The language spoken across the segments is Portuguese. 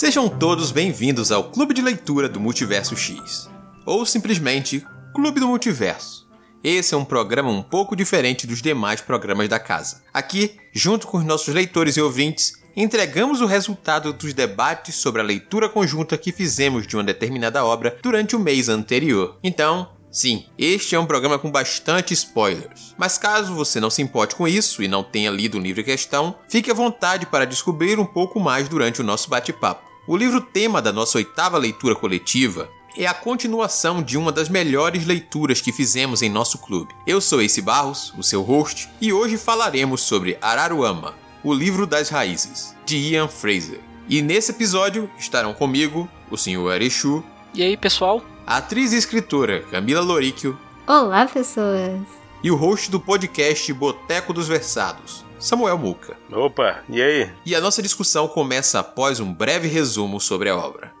Sejam todos bem-vindos ao Clube de Leitura do Multiverso X, ou simplesmente Clube do Multiverso. Esse é um programa um pouco diferente dos demais programas da casa. Aqui, junto com os nossos leitores e ouvintes, entregamos o resultado dos debates sobre a leitura conjunta que fizemos de uma determinada obra durante o mês anterior. Então, Sim, este é um programa com bastante spoilers. Mas caso você não se importe com isso e não tenha lido o livro em questão, fique à vontade para descobrir um pouco mais durante o nosso bate-papo. O livro tema da nossa oitava leitura coletiva é a continuação de uma das melhores leituras que fizemos em nosso clube. Eu sou Ace Barros, o seu host, e hoje falaremos sobre Araruama, o livro das raízes, de Ian Fraser. E nesse episódio estarão comigo o Sr. Erechu. E aí, pessoal? A atriz e escritora Camila Loríquio. Olá, pessoas. E o host do podcast Boteco dos Versados, Samuel Muca. Opa, e aí? E a nossa discussão começa após um breve resumo sobre a obra.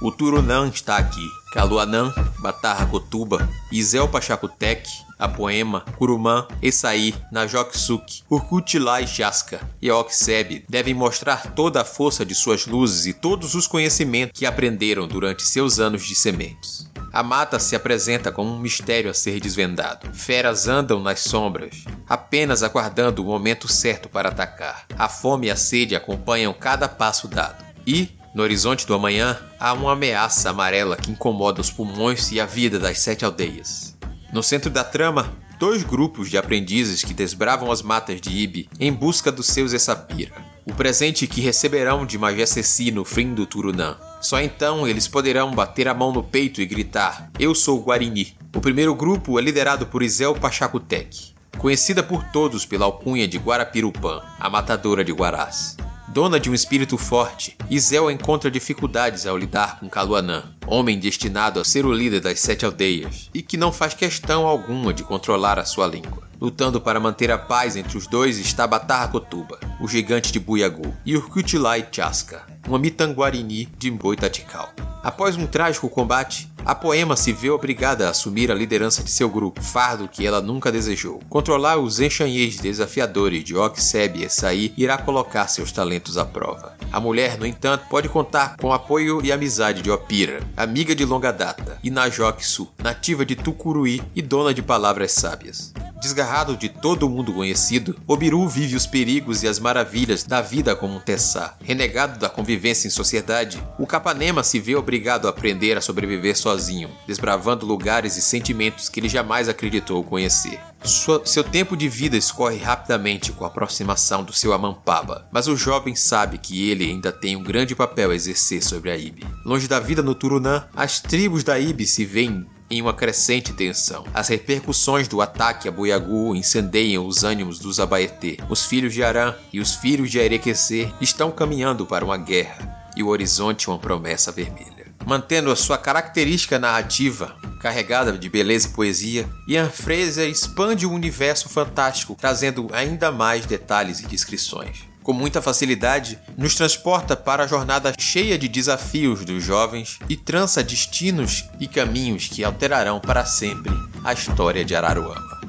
O Turunã está aqui. Caluanã, Batarra Cotuba, Isel Pachacutec, Apoema, Curumã, Essaí, Najoksuk, Urkutilá e Chaska e Okseb devem mostrar toda a força de suas luzes e todos os conhecimentos que aprenderam durante seus anos de sementes. A mata se apresenta como um mistério a ser desvendado. Feras andam nas sombras, apenas aguardando o momento certo para atacar. A fome e a sede acompanham cada passo dado. E, no horizonte do amanhã, há uma ameaça amarela que incomoda os pulmões e a vida das sete aldeias. No centro da trama, dois grupos de aprendizes que desbravam as matas de Ibi em busca dos seus Essapira, o presente que receberão de Majesteci no fim do Turunã. Só então eles poderão bater a mão no peito e gritar: Eu sou Guarini. O primeiro grupo é liderado por Isel Pachacutec, conhecida por todos pela alcunha de Guarapirupã, a matadora de Guarás. Dona de um espírito forte, Isel encontra dificuldades ao lidar com Caluanã, homem destinado a ser o líder das sete aldeias e que não faz questão alguma de controlar a sua língua. Lutando para manter a paz entre os dois está Batarra Cotuba, o gigante de Buiagu, e Urkutilai Chaska, uma mitanguarini de Boitatical. Após um trágico combate, a Poema se vê obrigada a assumir a liderança de seu grupo, fardo que ela nunca desejou. Controlar os enxanhês desafiadores de Okseb e Essaí irá colocar seus talentos à prova. A mulher, no entanto, pode contar com o apoio e amizade de Opira, amiga de longa data, e Najoksu, nativa de Tucuruí e dona de palavras sábias. Desgarrado de todo mundo conhecido, Obiru vive os perigos e as maravilhas da vida como um Tessá. Renegado da convivência em sociedade, o Capanema se vê obrigado a aprender a sobreviver sozinho, desbravando lugares e sentimentos que ele jamais acreditou conhecer. Sua, seu tempo de vida escorre rapidamente com a aproximação do seu Amampaba, mas o jovem sabe que ele ainda tem um grande papel a exercer sobre a Ibe. Longe da vida no Turunã, as tribos da Ibe se veem em uma crescente tensão. As repercussões do ataque a Boiagu incendeiam os ânimos dos Abaetê. Os filhos de Arã e os filhos de Arequecer estão caminhando para uma guerra e o horizonte uma promessa vermelha. Mantendo a sua característica narrativa, carregada de beleza e poesia, Ian Fraser expande o universo fantástico, trazendo ainda mais detalhes e descrições com muita facilidade, nos transporta para a jornada cheia de desafios dos jovens e trança destinos e caminhos que alterarão para sempre a história de Araruama.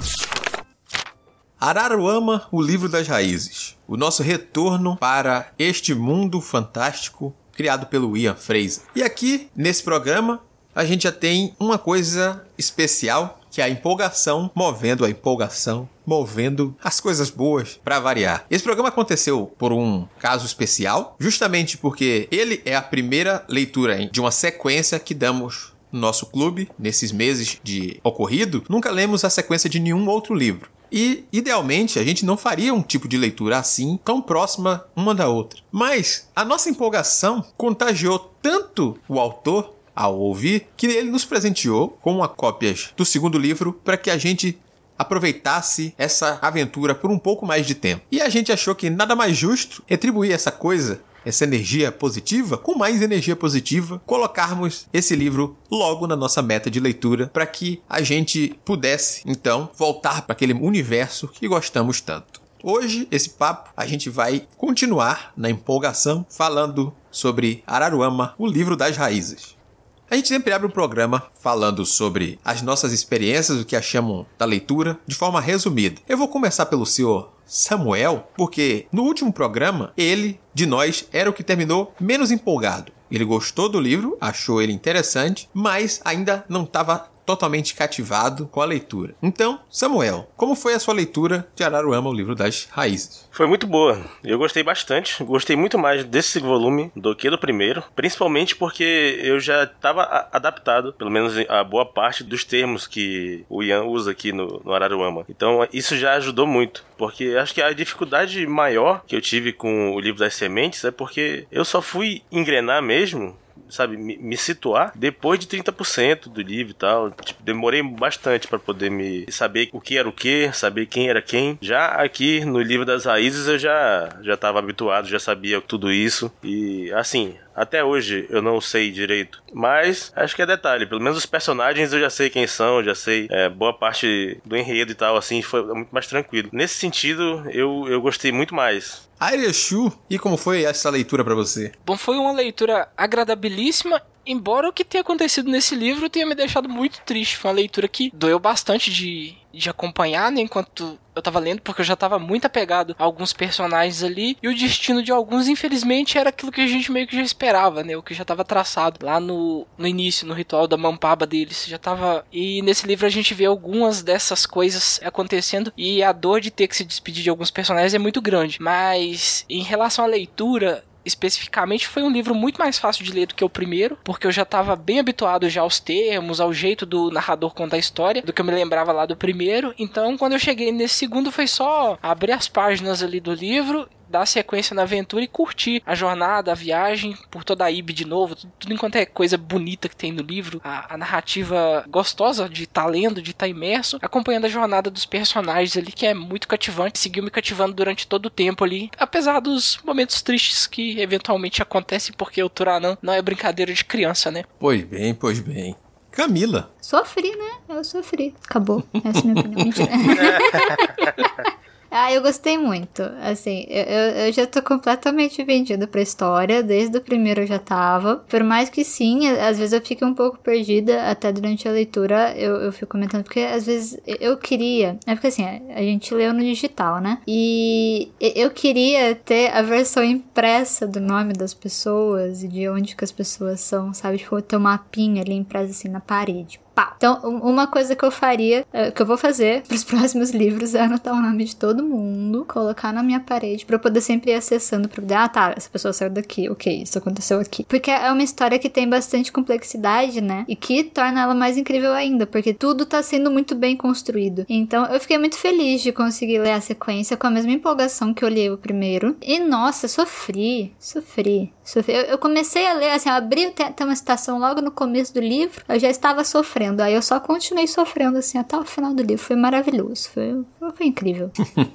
Araruama, o livro das raízes. O nosso retorno para este mundo fantástico criado pelo Ian Fraser. E aqui, nesse programa, a gente já tem uma coisa especial que é a empolgação movendo a empolgação, movendo as coisas boas para variar. Esse programa aconteceu por um caso especial, justamente porque ele é a primeira leitura de uma sequência que damos no nosso clube nesses meses de ocorrido. Nunca lemos a sequência de nenhum outro livro. E, idealmente, a gente não faria um tipo de leitura assim, tão próxima uma da outra. Mas a nossa empolgação contagiou tanto o autor ao ouvir que ele nos presenteou com uma cópias do segundo livro para que a gente aproveitasse essa aventura por um pouco mais de tempo. E a gente achou que nada mais justo retribuir essa coisa essa energia positiva com mais energia positiva, colocarmos esse livro logo na nossa meta de leitura para que a gente pudesse então voltar para aquele universo que gostamos tanto. Hoje, esse papo, a gente vai continuar na empolgação falando sobre Araruama, o livro das raízes. A gente sempre abre um programa falando sobre as nossas experiências, o que achamos da leitura, de forma resumida. Eu vou começar pelo senhor Samuel, porque no último programa, ele, de nós, era o que terminou menos empolgado. Ele gostou do livro, achou ele interessante, mas ainda não estava totalmente cativado com a leitura. Então, Samuel, como foi a sua leitura de Araruama, o livro das raízes? Foi muito boa. Eu gostei bastante. Gostei muito mais desse volume do que do primeiro, principalmente porque eu já estava adaptado, pelo menos a boa parte dos termos que o Ian usa aqui no, no Araruama. Então, isso já ajudou muito, porque acho que a dificuldade maior que eu tive com o livro das sementes é porque eu só fui engrenar mesmo sabe, me, me, situar depois de 30% do livro e tal. Tipo, demorei bastante para poder me saber o que era o que, saber quem era quem. Já aqui no livro das raízes eu já já estava habituado, já sabia tudo isso e assim, até hoje eu não sei direito. Mas acho que é detalhe. Pelo menos os personagens eu já sei quem são, já sei é, boa parte do enredo e tal, assim, foi muito mais tranquilo. Nesse sentido, eu, eu gostei muito mais. Shu, e como foi essa leitura para você? Bom, foi uma leitura agradabilíssima embora o que tenha acontecido nesse livro tenha me deixado muito triste. Foi uma leitura que doeu bastante de, de acompanhar, né, enquanto eu tava lendo, porque eu já tava muito apegado a alguns personagens ali, e o destino de alguns, infelizmente, era aquilo que a gente meio que já esperava, né, o que já tava traçado lá no, no início, no ritual da mampaba deles, já tava... E nesse livro a gente vê algumas dessas coisas acontecendo, e a dor de ter que se despedir de alguns personagens é muito grande, mas em relação à leitura, especificamente foi um livro muito mais fácil de ler do que o primeiro, porque eu já estava bem habituado já aos termos, ao jeito do narrador contar a história, do que eu me lembrava lá do primeiro. Então, quando eu cheguei nesse segundo, foi só abrir as páginas ali do livro dar sequência na aventura e curtir a jornada, a viagem por toda a Ibe de novo, tudo, tudo enquanto é coisa bonita que tem no livro, a, a narrativa gostosa de estar tá lendo, de estar tá imerso, acompanhando a jornada dos personagens ali, que é muito cativante, seguiu me cativando durante todo o tempo ali, apesar dos momentos tristes que eventualmente acontecem, porque o Turanã não é brincadeira de criança, né? Pois bem, pois bem. Camila. Sofri, né? Eu sofri. Acabou. Essa é a minha opinião. Mentira. Ah, eu gostei muito. Assim, eu, eu já tô completamente vendida pra história. Desde o primeiro eu já tava. Por mais que sim, às vezes eu fico um pouco perdida. Até durante a leitura eu, eu fico comentando. Porque às vezes eu queria. É porque assim, a gente leu no digital, né? E eu queria ter a versão impressa do nome das pessoas e de onde que as pessoas são, sabe? Tipo, ter um mapinha ali impresso assim na parede pá. Então, uma coisa que eu faria, eh, que eu vou fazer pros próximos livros é anotar o nome de todo mundo, colocar na minha parede para eu poder sempre ir acessando pra poder, ah tá, essa pessoa saiu daqui, ok, isso aconteceu aqui. Porque é uma história que tem bastante complexidade, né? E que torna ela mais incrível ainda, porque tudo tá sendo muito bem construído. Então, eu fiquei muito feliz de conseguir ler a sequência com a mesma empolgação que eu li o primeiro. E nossa, sofri, sofri, sofri. Eu, eu comecei a ler, assim, eu abri tem uma citação logo no começo do livro, eu já estava sofrendo sofrendo. Aí eu só continuei sofrendo assim até o final do livro. Foi maravilhoso. Foi, foi incrível.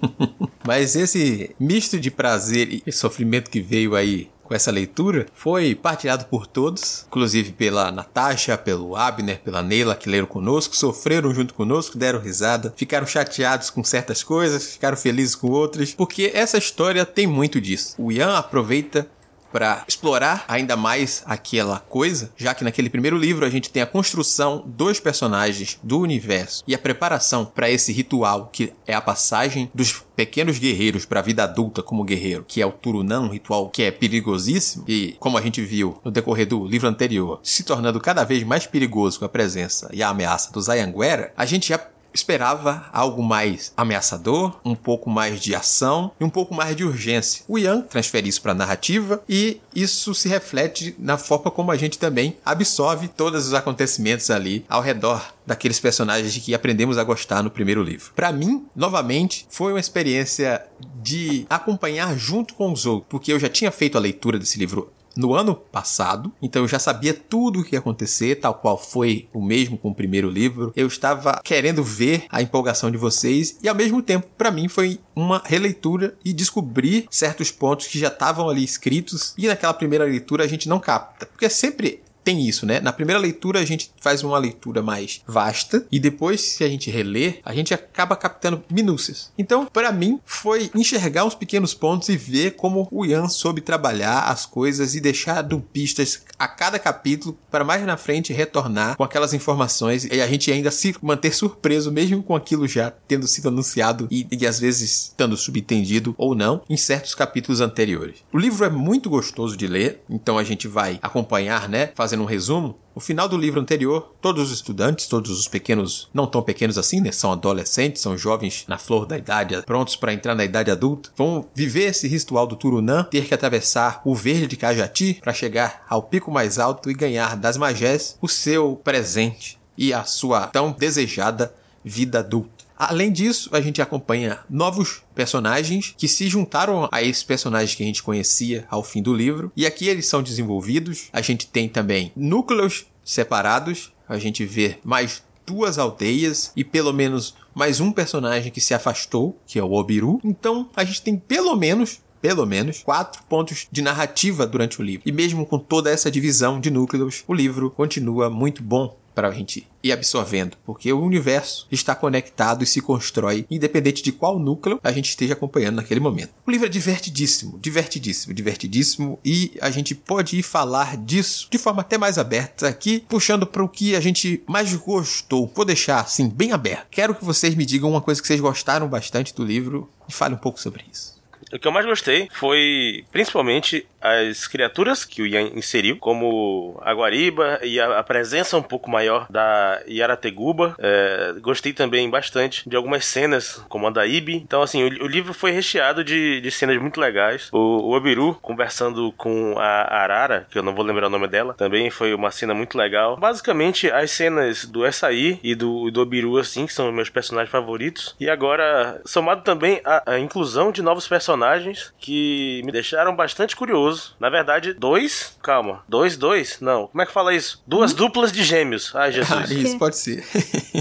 Mas esse misto de prazer e sofrimento que veio aí com essa leitura foi partilhado por todos, inclusive pela Natasha, pelo Abner, pela Neila que leram conosco, sofreram junto conosco, deram risada, ficaram chateados com certas coisas, ficaram felizes com outras, porque essa história tem muito disso. O Ian aproveita para explorar ainda mais aquela coisa, já que naquele primeiro livro a gente tem a construção dos personagens do universo e a preparação para esse ritual que é a passagem dos pequenos guerreiros para a vida adulta como guerreiro, que é o Turunã, um ritual que é perigosíssimo e, como a gente viu no decorrer do livro anterior, se tornando cada vez mais perigoso com a presença e a ameaça do Zayanguera, a gente já esperava algo mais ameaçador, um pouco mais de ação e um pouco mais de urgência. O Ian transfere isso para a narrativa e isso se reflete na forma como a gente também absorve todos os acontecimentos ali ao redor daqueles personagens que aprendemos a gostar no primeiro livro. Para mim, novamente, foi uma experiência de acompanhar junto com os outros, porque eu já tinha feito a leitura desse livro no ano passado, então eu já sabia tudo o que ia acontecer, tal qual foi o mesmo com o primeiro livro. Eu estava querendo ver a empolgação de vocês e ao mesmo tempo, para mim foi uma releitura e descobrir certos pontos que já estavam ali escritos e naquela primeira leitura a gente não capta, porque é sempre tem isso, né? Na primeira leitura a gente faz uma leitura mais vasta e depois, se a gente reler, a gente acaba captando minúcias. Então, para mim, foi enxergar os pequenos pontos e ver como o Ian soube trabalhar as coisas e deixar pistas a cada capítulo para mais na frente retornar com aquelas informações e a gente ainda se manter surpreso, mesmo com aquilo já tendo sido anunciado e, e às vezes estando subentendido ou não em certos capítulos anteriores. O livro é muito gostoso de ler, então a gente vai acompanhar, né, um resumo no final do livro anterior, todos os estudantes, todos os pequenos, não tão pequenos assim, né? São adolescentes, são jovens na flor da idade, prontos para entrar na idade adulta, vão viver esse ritual do Turunã, ter que atravessar o verde de Cajati para chegar ao pico mais alto e ganhar das magés o seu presente e a sua tão desejada vida adulta. Além disso, a gente acompanha novos personagens que se juntaram a esses personagens que a gente conhecia ao fim do livro, e aqui eles são desenvolvidos. A gente tem também núcleos separados, a gente vê mais duas aldeias e pelo menos mais um personagem que se afastou, que é o Obiru. Então, a gente tem pelo menos pelo menos, quatro pontos de narrativa durante o livro. E mesmo com toda essa divisão de núcleos, o livro continua muito bom para a gente ir absorvendo, porque o universo está conectado e se constrói, independente de qual núcleo a gente esteja acompanhando naquele momento. O livro é divertidíssimo, divertidíssimo, divertidíssimo, e a gente pode ir falar disso de forma até mais aberta aqui, puxando para o que a gente mais gostou. Vou deixar assim, bem aberto. Quero que vocês me digam uma coisa que vocês gostaram bastante do livro e fale um pouco sobre isso. O que eu mais gostei foi principalmente as criaturas que o Ian inseriu, como a Guariba e a, a presença um pouco maior da Yarateguba. É, gostei também bastante de algumas cenas, como a da Ibi. Então, assim, o, o livro foi recheado de, de cenas muito legais. O, o conversando com a Arara, que eu não vou lembrar o nome dela, também foi uma cena muito legal. Basicamente, as cenas do Essaí e do, do assim, que são meus personagens favoritos. E agora, somado também a, a inclusão de novos personagens que me deixaram bastante curioso na verdade, dois. Calma. Dois, dois? Não. Como é que fala isso? Duas hum? duplas de gêmeos. Ai, Jesus. Ah, isso pode ser.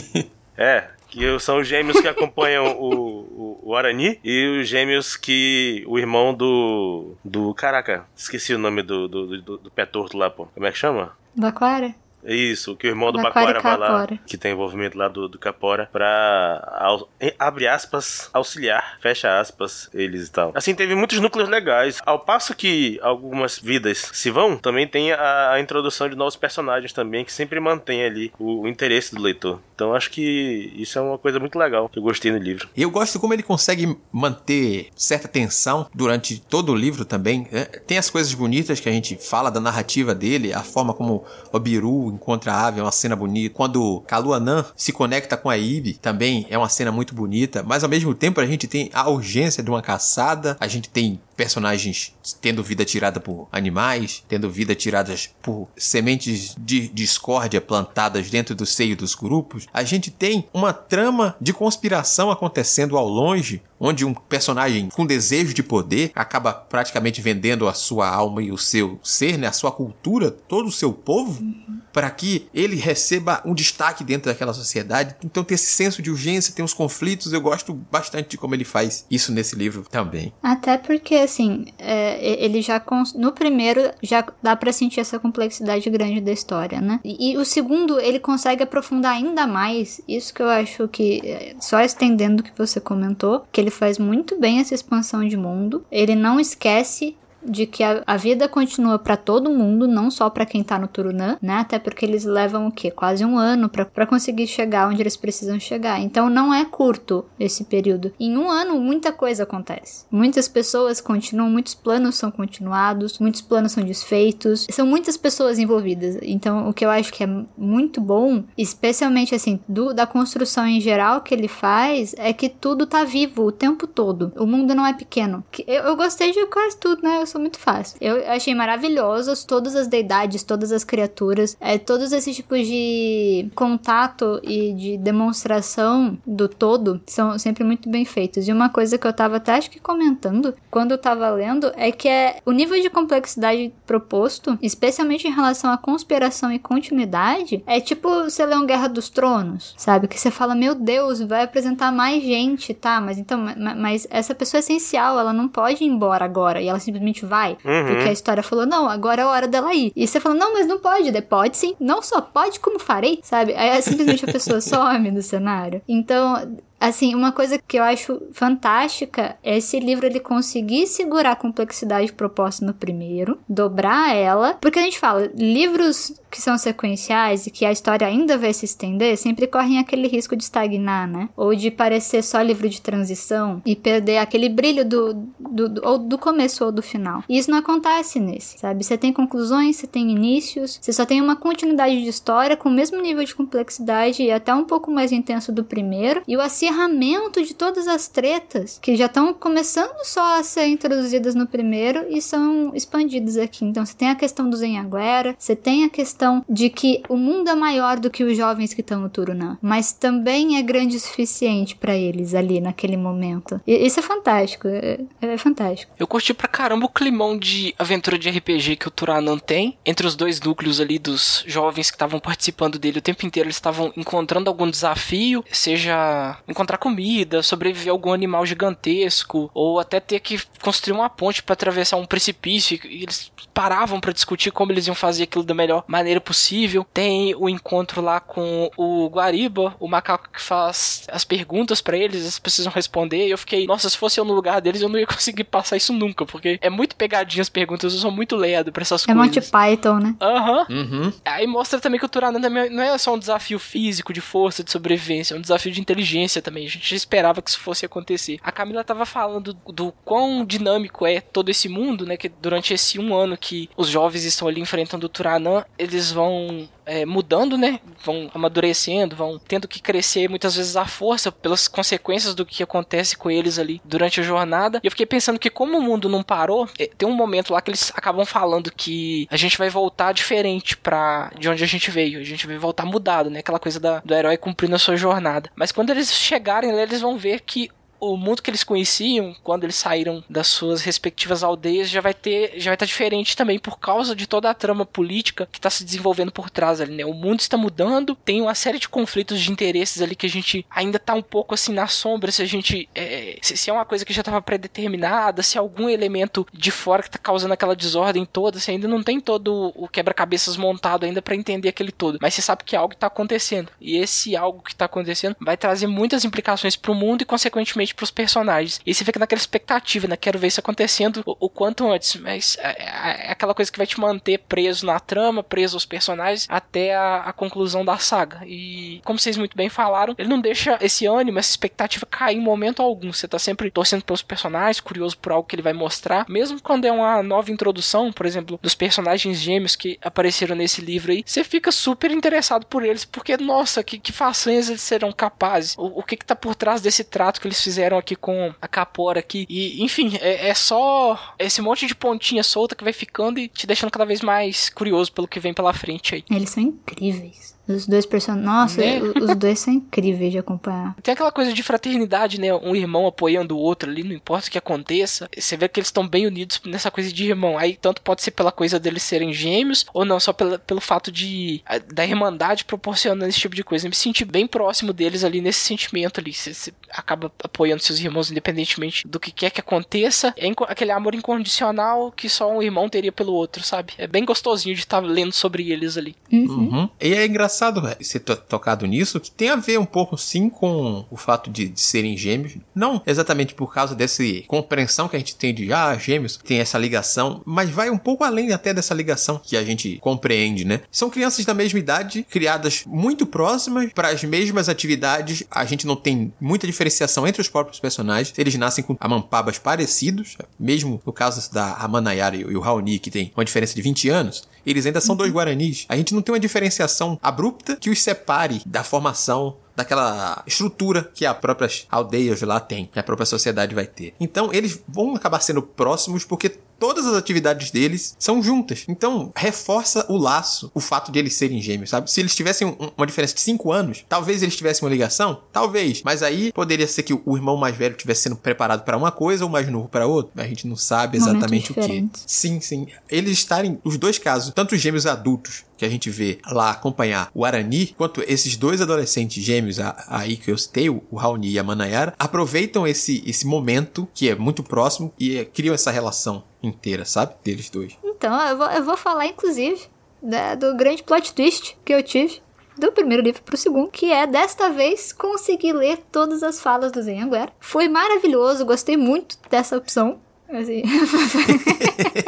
é, que são os gêmeos que acompanham o, o, o, Arani e os gêmeos que. o irmão do. do. Caraca, esqueci o nome do, do, do, do pé torto lá, pô. Como é que chama? Baquara? Isso, que o irmão do Baquara vai lá, que tem envolvimento lá do, do Capora, pra, abre aspas, auxiliar, fecha aspas, eles e tal. Assim, teve muitos núcleos legais. Ao passo que algumas vidas se vão, também tem a, a introdução de novos personagens também, que sempre mantém ali o, o, interesse do leitor. Então acho que isso é uma coisa muito legal que eu gostei no livro. Eu gosto como ele consegue manter certa tensão durante todo o livro também. É, tem as coisas bonitas que a gente fala da narrativa dele, a forma como o Biru encontra a ave, é uma cena bonita. Quando Kaluanã se conecta com a Ibi, também é uma cena muito bonita. Mas ao mesmo tempo a gente tem a urgência de uma caçada, a gente tem personagens tendo vida tirada por animais, tendo vida tiradas por sementes de discórdia plantadas dentro do seio dos grupos, a gente tem uma trama de conspiração acontecendo ao longe, onde um personagem com desejo de poder acaba praticamente vendendo a sua alma e o seu ser, né, a sua cultura, todo o seu povo, uhum. para que ele receba um destaque dentro daquela sociedade. Então tem esse senso de urgência, tem os conflitos. Eu gosto bastante de como ele faz isso nesse livro também. Até porque assim, é, ele já no primeiro já dá para sentir essa complexidade grande da história, né? E, e, o segundo ele consegue aprofundar ainda mais isso que eu acho que é, só estendendo o que você comentou, que ele faz muito bem essa expansão de mundo. Ele não esquece de que a, a vida continua para todo mundo, não só para quem tá no Turunã, né? Até porque eles levam o quê? Quase um ano para conseguir chegar onde eles precisam chegar. Então não é curto esse período. Em um ano, muita coisa acontece. Muitas pessoas continuam, muitos planos são continuados, muitos planos são desfeitos, são muitas pessoas envolvidas. Então, o que eu acho que é muito bom, especialmente assim, do, da construção em geral que ele faz, é que tudo tá vivo o tempo todo. O mundo não é pequeno. Eu, eu gostei de quase tudo, né? Eu sou muito fácil. Eu achei maravilhosos todas as deidades, todas as criaturas, é, todos esses tipos de contato e de demonstração do todo são sempre muito bem feitos. E uma coisa que eu tava até acho que comentando quando eu tava lendo é que é o nível de complexidade proposto, especialmente em relação à conspiração e continuidade, é tipo você lê um Guerra dos Tronos, sabe? Que você fala, meu Deus, vai apresentar mais gente, tá? Mas então, mas essa pessoa é essencial, ela não pode ir embora agora e ela simplesmente simplesmente vai. Uhum. Porque a história falou, não, agora é a hora dela ir. E você fala, não, mas não pode. De, pode sim. Não só pode, como farei, sabe? Aí simplesmente a pessoa some do cenário. Então, Assim, uma coisa que eu acho fantástica é esse livro ele conseguir segurar a complexidade proposta no primeiro, dobrar ela, porque a gente fala, livros que são sequenciais e que a história ainda vai se estender, sempre correm aquele risco de estagnar, né? Ou de parecer só livro de transição e perder aquele brilho do, do, do, ou do começo ou do final. E isso não acontece nesse, sabe? Você tem conclusões, você tem inícios, você só tem uma continuidade de história com o mesmo nível de complexidade e até um pouco mais intenso do primeiro, e o acirramento de todas as tretas que já estão começando só a ser introduzidas no primeiro e são expandidas aqui. Então você tem a questão do Zenyaglera, você tem a questão de que o mundo é maior do que os jovens que estão no Turunã, mas também é grande o suficiente para eles ali naquele momento. E isso é fantástico, é, é, fantástico. Eu curti pra caramba o climão de aventura de RPG que o Turanan tem entre os dois núcleos ali dos jovens que estavam participando dele o tempo inteiro. Eles estavam encontrando algum desafio, seja encontrar comida, sobreviver a algum animal gigantesco, ou até ter que construir uma ponte para atravessar um precipício. E eles paravam para discutir como eles iam fazer aquilo da melhor maneira possível. Tem o encontro lá com o Guariba, o macaco que faz as perguntas para eles, eles precisam responder. E eu fiquei, nossa, se fosse eu no lugar deles, eu não ia conseguir passar isso nunca, porque é muito pegadinha as perguntas, eu sou muito leado pra essas é coisas. É Monty Python, né? Aham. Uhum. Uhum. Aí mostra também que o Turananda não é só um desafio físico, de força, de sobrevivência, é um desafio de inteligência também também. A gente esperava que isso fosse acontecer. A Camila tava falando do quão dinâmico é todo esse mundo, né? Que durante esse um ano que os jovens estão ali enfrentando o Turanã, eles vão é, mudando, né? Vão amadurecendo, vão tendo que crescer muitas vezes à força pelas consequências do que acontece com eles ali durante a jornada. E eu fiquei pensando que como o mundo não parou, é, tem um momento lá que eles acabam falando que a gente vai voltar diferente para de onde a gente veio. A gente vai voltar mudado, né? Aquela coisa da, do herói cumprindo a sua jornada. Mas quando eles chegarem lá, eles vão ver que o mundo que eles conheciam quando eles saíram das suas respectivas aldeias já vai ter já vai estar diferente também por causa de toda a trama política que está se desenvolvendo por trás ali, né? O mundo está mudando, tem uma série de conflitos de interesses ali que a gente ainda está um pouco assim na sombra se a gente é, se, se, é uma coisa que já estava predeterminada, se é algum elemento de fora que está causando aquela desordem toda, se ainda não tem todo o quebra-cabeças montado ainda para entender aquele todo, mas você sabe que algo está acontecendo e esse algo que está acontecendo vai trazer muitas implicações para o mundo e consequentemente para pros personagens. E você fica naquela expectativa, né? Quero ver isso acontecendo o, o quanto antes. Mas é, é, é, aquela coisa que vai te manter preso na trama, preso aos personagens, até a, a, conclusão da saga. E como vocês muito bem falaram, ele não deixa esse ânimo, essa expectativa cair em momento algum. Você tá sempre torcendo pelos personagens, curioso por algo que ele vai mostrar. Mesmo quando é uma nova introdução, por exemplo, dos personagens gêmeos que apareceram nesse livro aí, você fica super interessado por eles, porque, nossa, que, que façanhas eles serão capazes. O, o que que tá por trás desse trato que eles fizeram fizeram aqui com a Capora aqui. E, enfim, é, é, só esse monte de pontinha solta que vai ficando e te deixando cada vez mais curioso pelo que vem pela frente aí. Eles são incríveis. Os dois personagens. Nossa, né? os dois são incríveis de acompanhar. Tem aquela coisa de fraternidade, né? Um irmão apoiando o outro ali, não importa o que aconteça. Você vê que eles estão bem unidos nessa coisa de irmão. Aí, tanto pode ser pela coisa deles serem gêmeos, ou não, só pela, pelo fato de da irmandade proporcionando esse tipo de coisa. Eu me senti bem próximo deles ali nesse sentimento ali. Você, você acaba apoiando seus irmãos independentemente do que quer que aconteça. É aquele amor incondicional que só um irmão teria pelo outro, sabe? É bem gostosinho de estar lendo sobre eles ali. Uhum. Uhum. E é engraçado engraçado ser tocado nisso, que tem a ver um pouco sim com o fato de, de, serem gêmeos. Não exatamente por causa dessa compreensão que a gente tem de, ah, gêmeos tem essa ligação, mas vai um pouco além até dessa ligação que a gente compreende, né? São crianças da mesma idade, criadas muito próximas para as mesmas atividades. A gente não tem muita diferenciação entre os próprios personagens. Eles nascem com amampabas parecidos, mesmo no caso da Amanayara e o Raoni, que tem uma diferença de 20 anos. Eles ainda são dois uhum. guaranis. A gente não tem uma diferenciação abrupta que os separe da formação daquela estrutura que a própria aldeias lá tem, que a própria sociedade vai ter. Então eles vão acabar sendo próximos porque todas as atividades deles são juntas. Então, reforça o laço, o fato de eles serem gêmeos, sabe? Se eles tivessem um, uma diferença de 5 anos, talvez eles tivessem uma ligação, talvez. Mas aí poderia ser que o irmão mais velho tivesse sendo preparado para uma coisa ou o mais novo para outra. A gente não sabe exatamente o que. Sim, sim. Eles estarem, os dois casos, tanto os gêmeos adultos que a gente vê lá acompanhar o Arani, quanto esses dois adolescentes gêmeos aí que eu citei, o Raoni e a Manayara, aproveitam esse, esse momento que é muito próximo e criam essa relação inteira, sabe? Deles dois. Então, eu vou, eu vou falar, inclusive, da- do grande plot twist que eu tive do primeiro livro pro segundo, que é, desta vez, conseguir ler todas as falas do Zen Anguera. Foi maravilhoso, gostei muito dessa opção. Assim.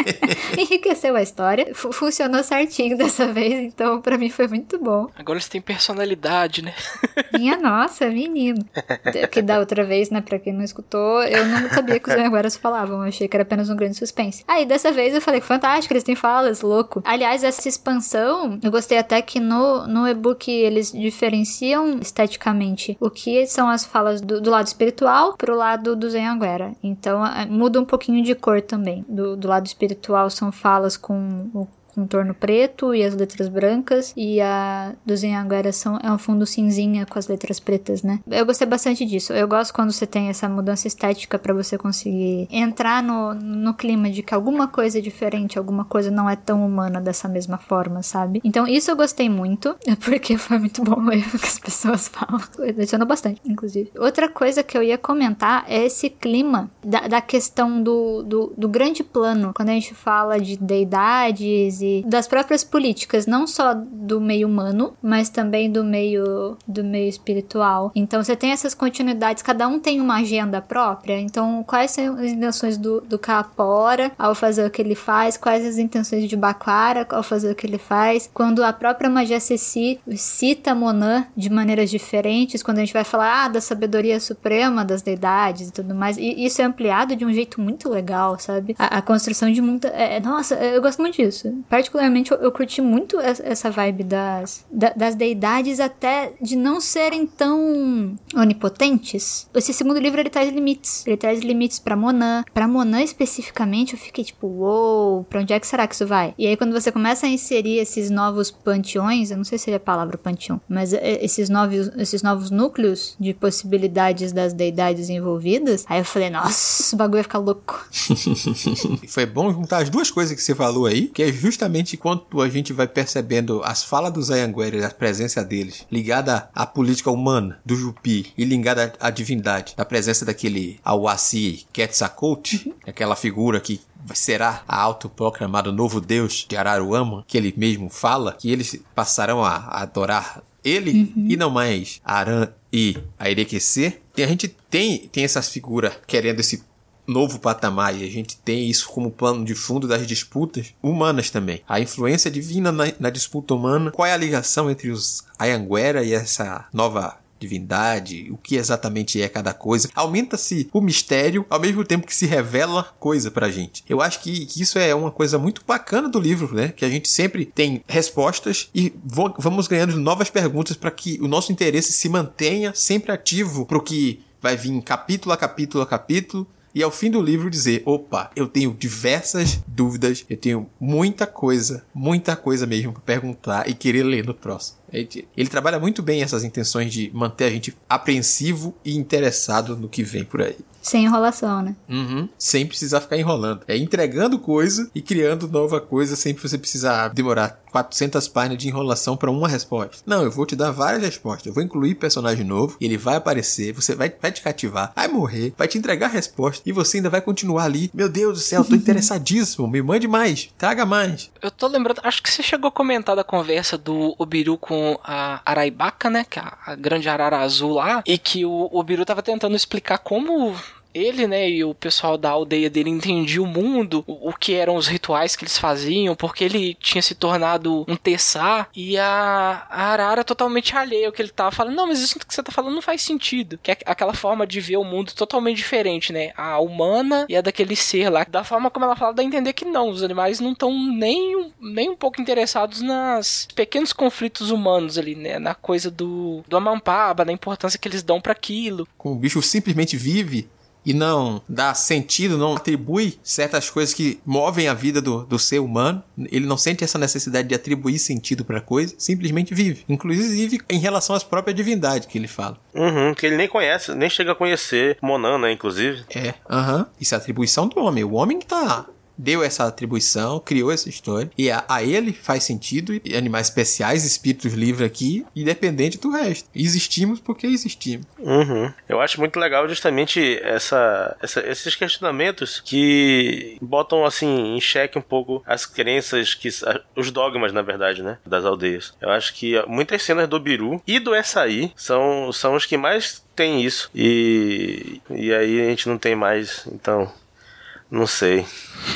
Enriqueceu a história. Fu- funcionou certinho dessa vez, então pra mim foi muito bom. Agora eles têm personalidade, né? Minha nossa, menino. Que da outra vez, né, pra quem não escutou, eu não sabia que os Angueras falavam. Eu achei que era apenas um grande suspense. Aí, dessa vez, eu falei que fantástico, eles têm falas, louco. Aliás, essa expansão, eu gostei até que no, no e-book eles diferenciam esteticamente o que são as falas do, do lado espiritual pro lado do Zen Anguera. Então, eh, muda um pouquinho de cor também. Do, do lado espiritual são falas com o contorno preto e as letras brancas, e a do Zen Anguera são, é um fundo cinzinha com as letras pretas, né? Eu gostei bastante disso. Eu gosto quando você tem essa mudança estética pra você conseguir entrar no, no clima de que alguma coisa é diferente, alguma coisa não é tão humana dessa mesma forma, sabe? Então isso eu gostei muito, porque foi muito bom ler o que as pessoas falam. Adicionou bastante, inclusive. Outra coisa que eu ia comentar é esse clima da, da questão do, do, do grande plano, quando a gente fala de deidades das próprias políticas, não só do meio humano, mas também do meio do meio espiritual. Então você tem essas continuidades, cada um tem uma agenda própria. Então, quais são as intenções do, do Capora ao fazer o que ele faz? Quais as intenções de Baquara ao fazer o que ele faz? Quando a própria magia Ceci cita Monan de maneiras diferentes, quando a gente vai falar ah, da sabedoria suprema das deidades e tudo mais, e isso é ampliado de um jeito muito legal, sabe? A, a construção de muita. É, nossa, eu gosto muito disso. Particularmente, eu, eu curti muito es- essa vibe das, da- das deidades, até de não serem tão onipotentes. Esse segundo livro ele traz limites. Ele traz limites pra Monan. Pra Monan especificamente, eu fiquei tipo, uou, pra onde é que será que isso vai? E aí, quando você começa a inserir esses novos panteões, eu não sei se é a palavra panteão, mas é, esses novos, esses novos núcleos de possibilidades das deidades envolvidas, aí eu falei, nossa, o bagulho vai ficar louco. E Foi bom juntar as duas coisas que você falou aí, que é justamente quando a gente vai percebendo as falas dos Ayanguera e a presença deles, ligada à política humana do Jupi e ligada à divindade, da presença daquele Awasi Quetzalcoatl, aquela figura que será a autoproclamado novo deus de Araruama, que ele mesmo fala, que eles passarão a, a adorar ele e não mais Aran e a Erequecer. A gente tem, tem essas figuras querendo esse novo patamar e a gente tem isso como plano de fundo das disputas humanas também. A influência divina na, na disputa humana. Qual é a ligação entre os Ayanguera e essa nova divindade, o que exatamente é cada coisa. Aumenta-se o mistério ao mesmo tempo que se revela coisa pra gente. Eu acho que, que isso é uma coisa muito bacana do livro, né? Que a gente sempre tem respostas e vamos ganhando novas perguntas para que o nosso interesse se mantenha sempre ativo pro que vai vir capítulo a capítulo a capítulo e ao fim do livro dizer: opa, eu tenho diversas dúvidas, eu tenho muita coisa, muita coisa mesmo pra perguntar e querer ler no próximo. Ele, ele trabalha muito bem essas intenções de manter a gente apreensivo e interessado no que vem por aí. Sem enrolação, né? Uhum, sem precisar ficar enrolando. É entregando coisa e criando nova coisa sem você precisar demorar 400 páginas de enrolação para uma resposta. Não, eu vou te dar várias respostas. Eu vou incluir personagem novo, ele vai aparecer, você vai, vai te cativar, vai morrer, vai te entregar a resposta e você ainda vai continuar ali. Meu Deus do céu, tô interessadíssimo, me mande mais, traga mais. Eu tô lembrando, acho que você chegou a comentar da conversa do Obiru com a Araibaca, né? Que é a, grande arara azul lá. E que o Obiru tava tentando explicar como ele, né, e o pessoal da aldeia dele entendia o mundo, o, o que eram os rituais que eles faziam, porque ele tinha se tornado um Tessá, e a, a Arara totalmente alheia ao que ele tava falando. Não, mas isso que você tá falando não faz sentido. Que é aquela forma de ver o mundo totalmente diferente, né? A humana e a daquele ser lá. Da forma como ela fala, dá a entender que não, os animais não estão nem, nem um pouco interessados nas pequenos conflitos humanos ali, né? Na coisa do, do Amampaba, na importância que eles dão para aquilo. O bicho simplesmente vive e não dá sentido, não atribui certas coisas que movem a vida do, do ser humano. Ele não sente essa necessidade de atribuir sentido pra coisa, simplesmente vive. Inclusive em relação às próprias divindades que ele fala. Uhum, que ele nem conhece, nem chega a conhecer Monan, né, inclusive. É, aham. Isso é atribuição do homem. O homem que tá deu essa atribuição, criou essa história, e a, a ele faz sentido, e animais especiais, espíritos livres aqui, independente do resto. Existimos porque existimos. Uhum. Eu acho muito legal justamente essa, essa, esses questionamentos que botam assim em xeque um pouco as crenças que os dogmas na verdade, né, das aldeias. Eu acho que muitas cenas do Biru e do Essaí são são os que mais tem isso e e aí a gente não tem mais, então não sei.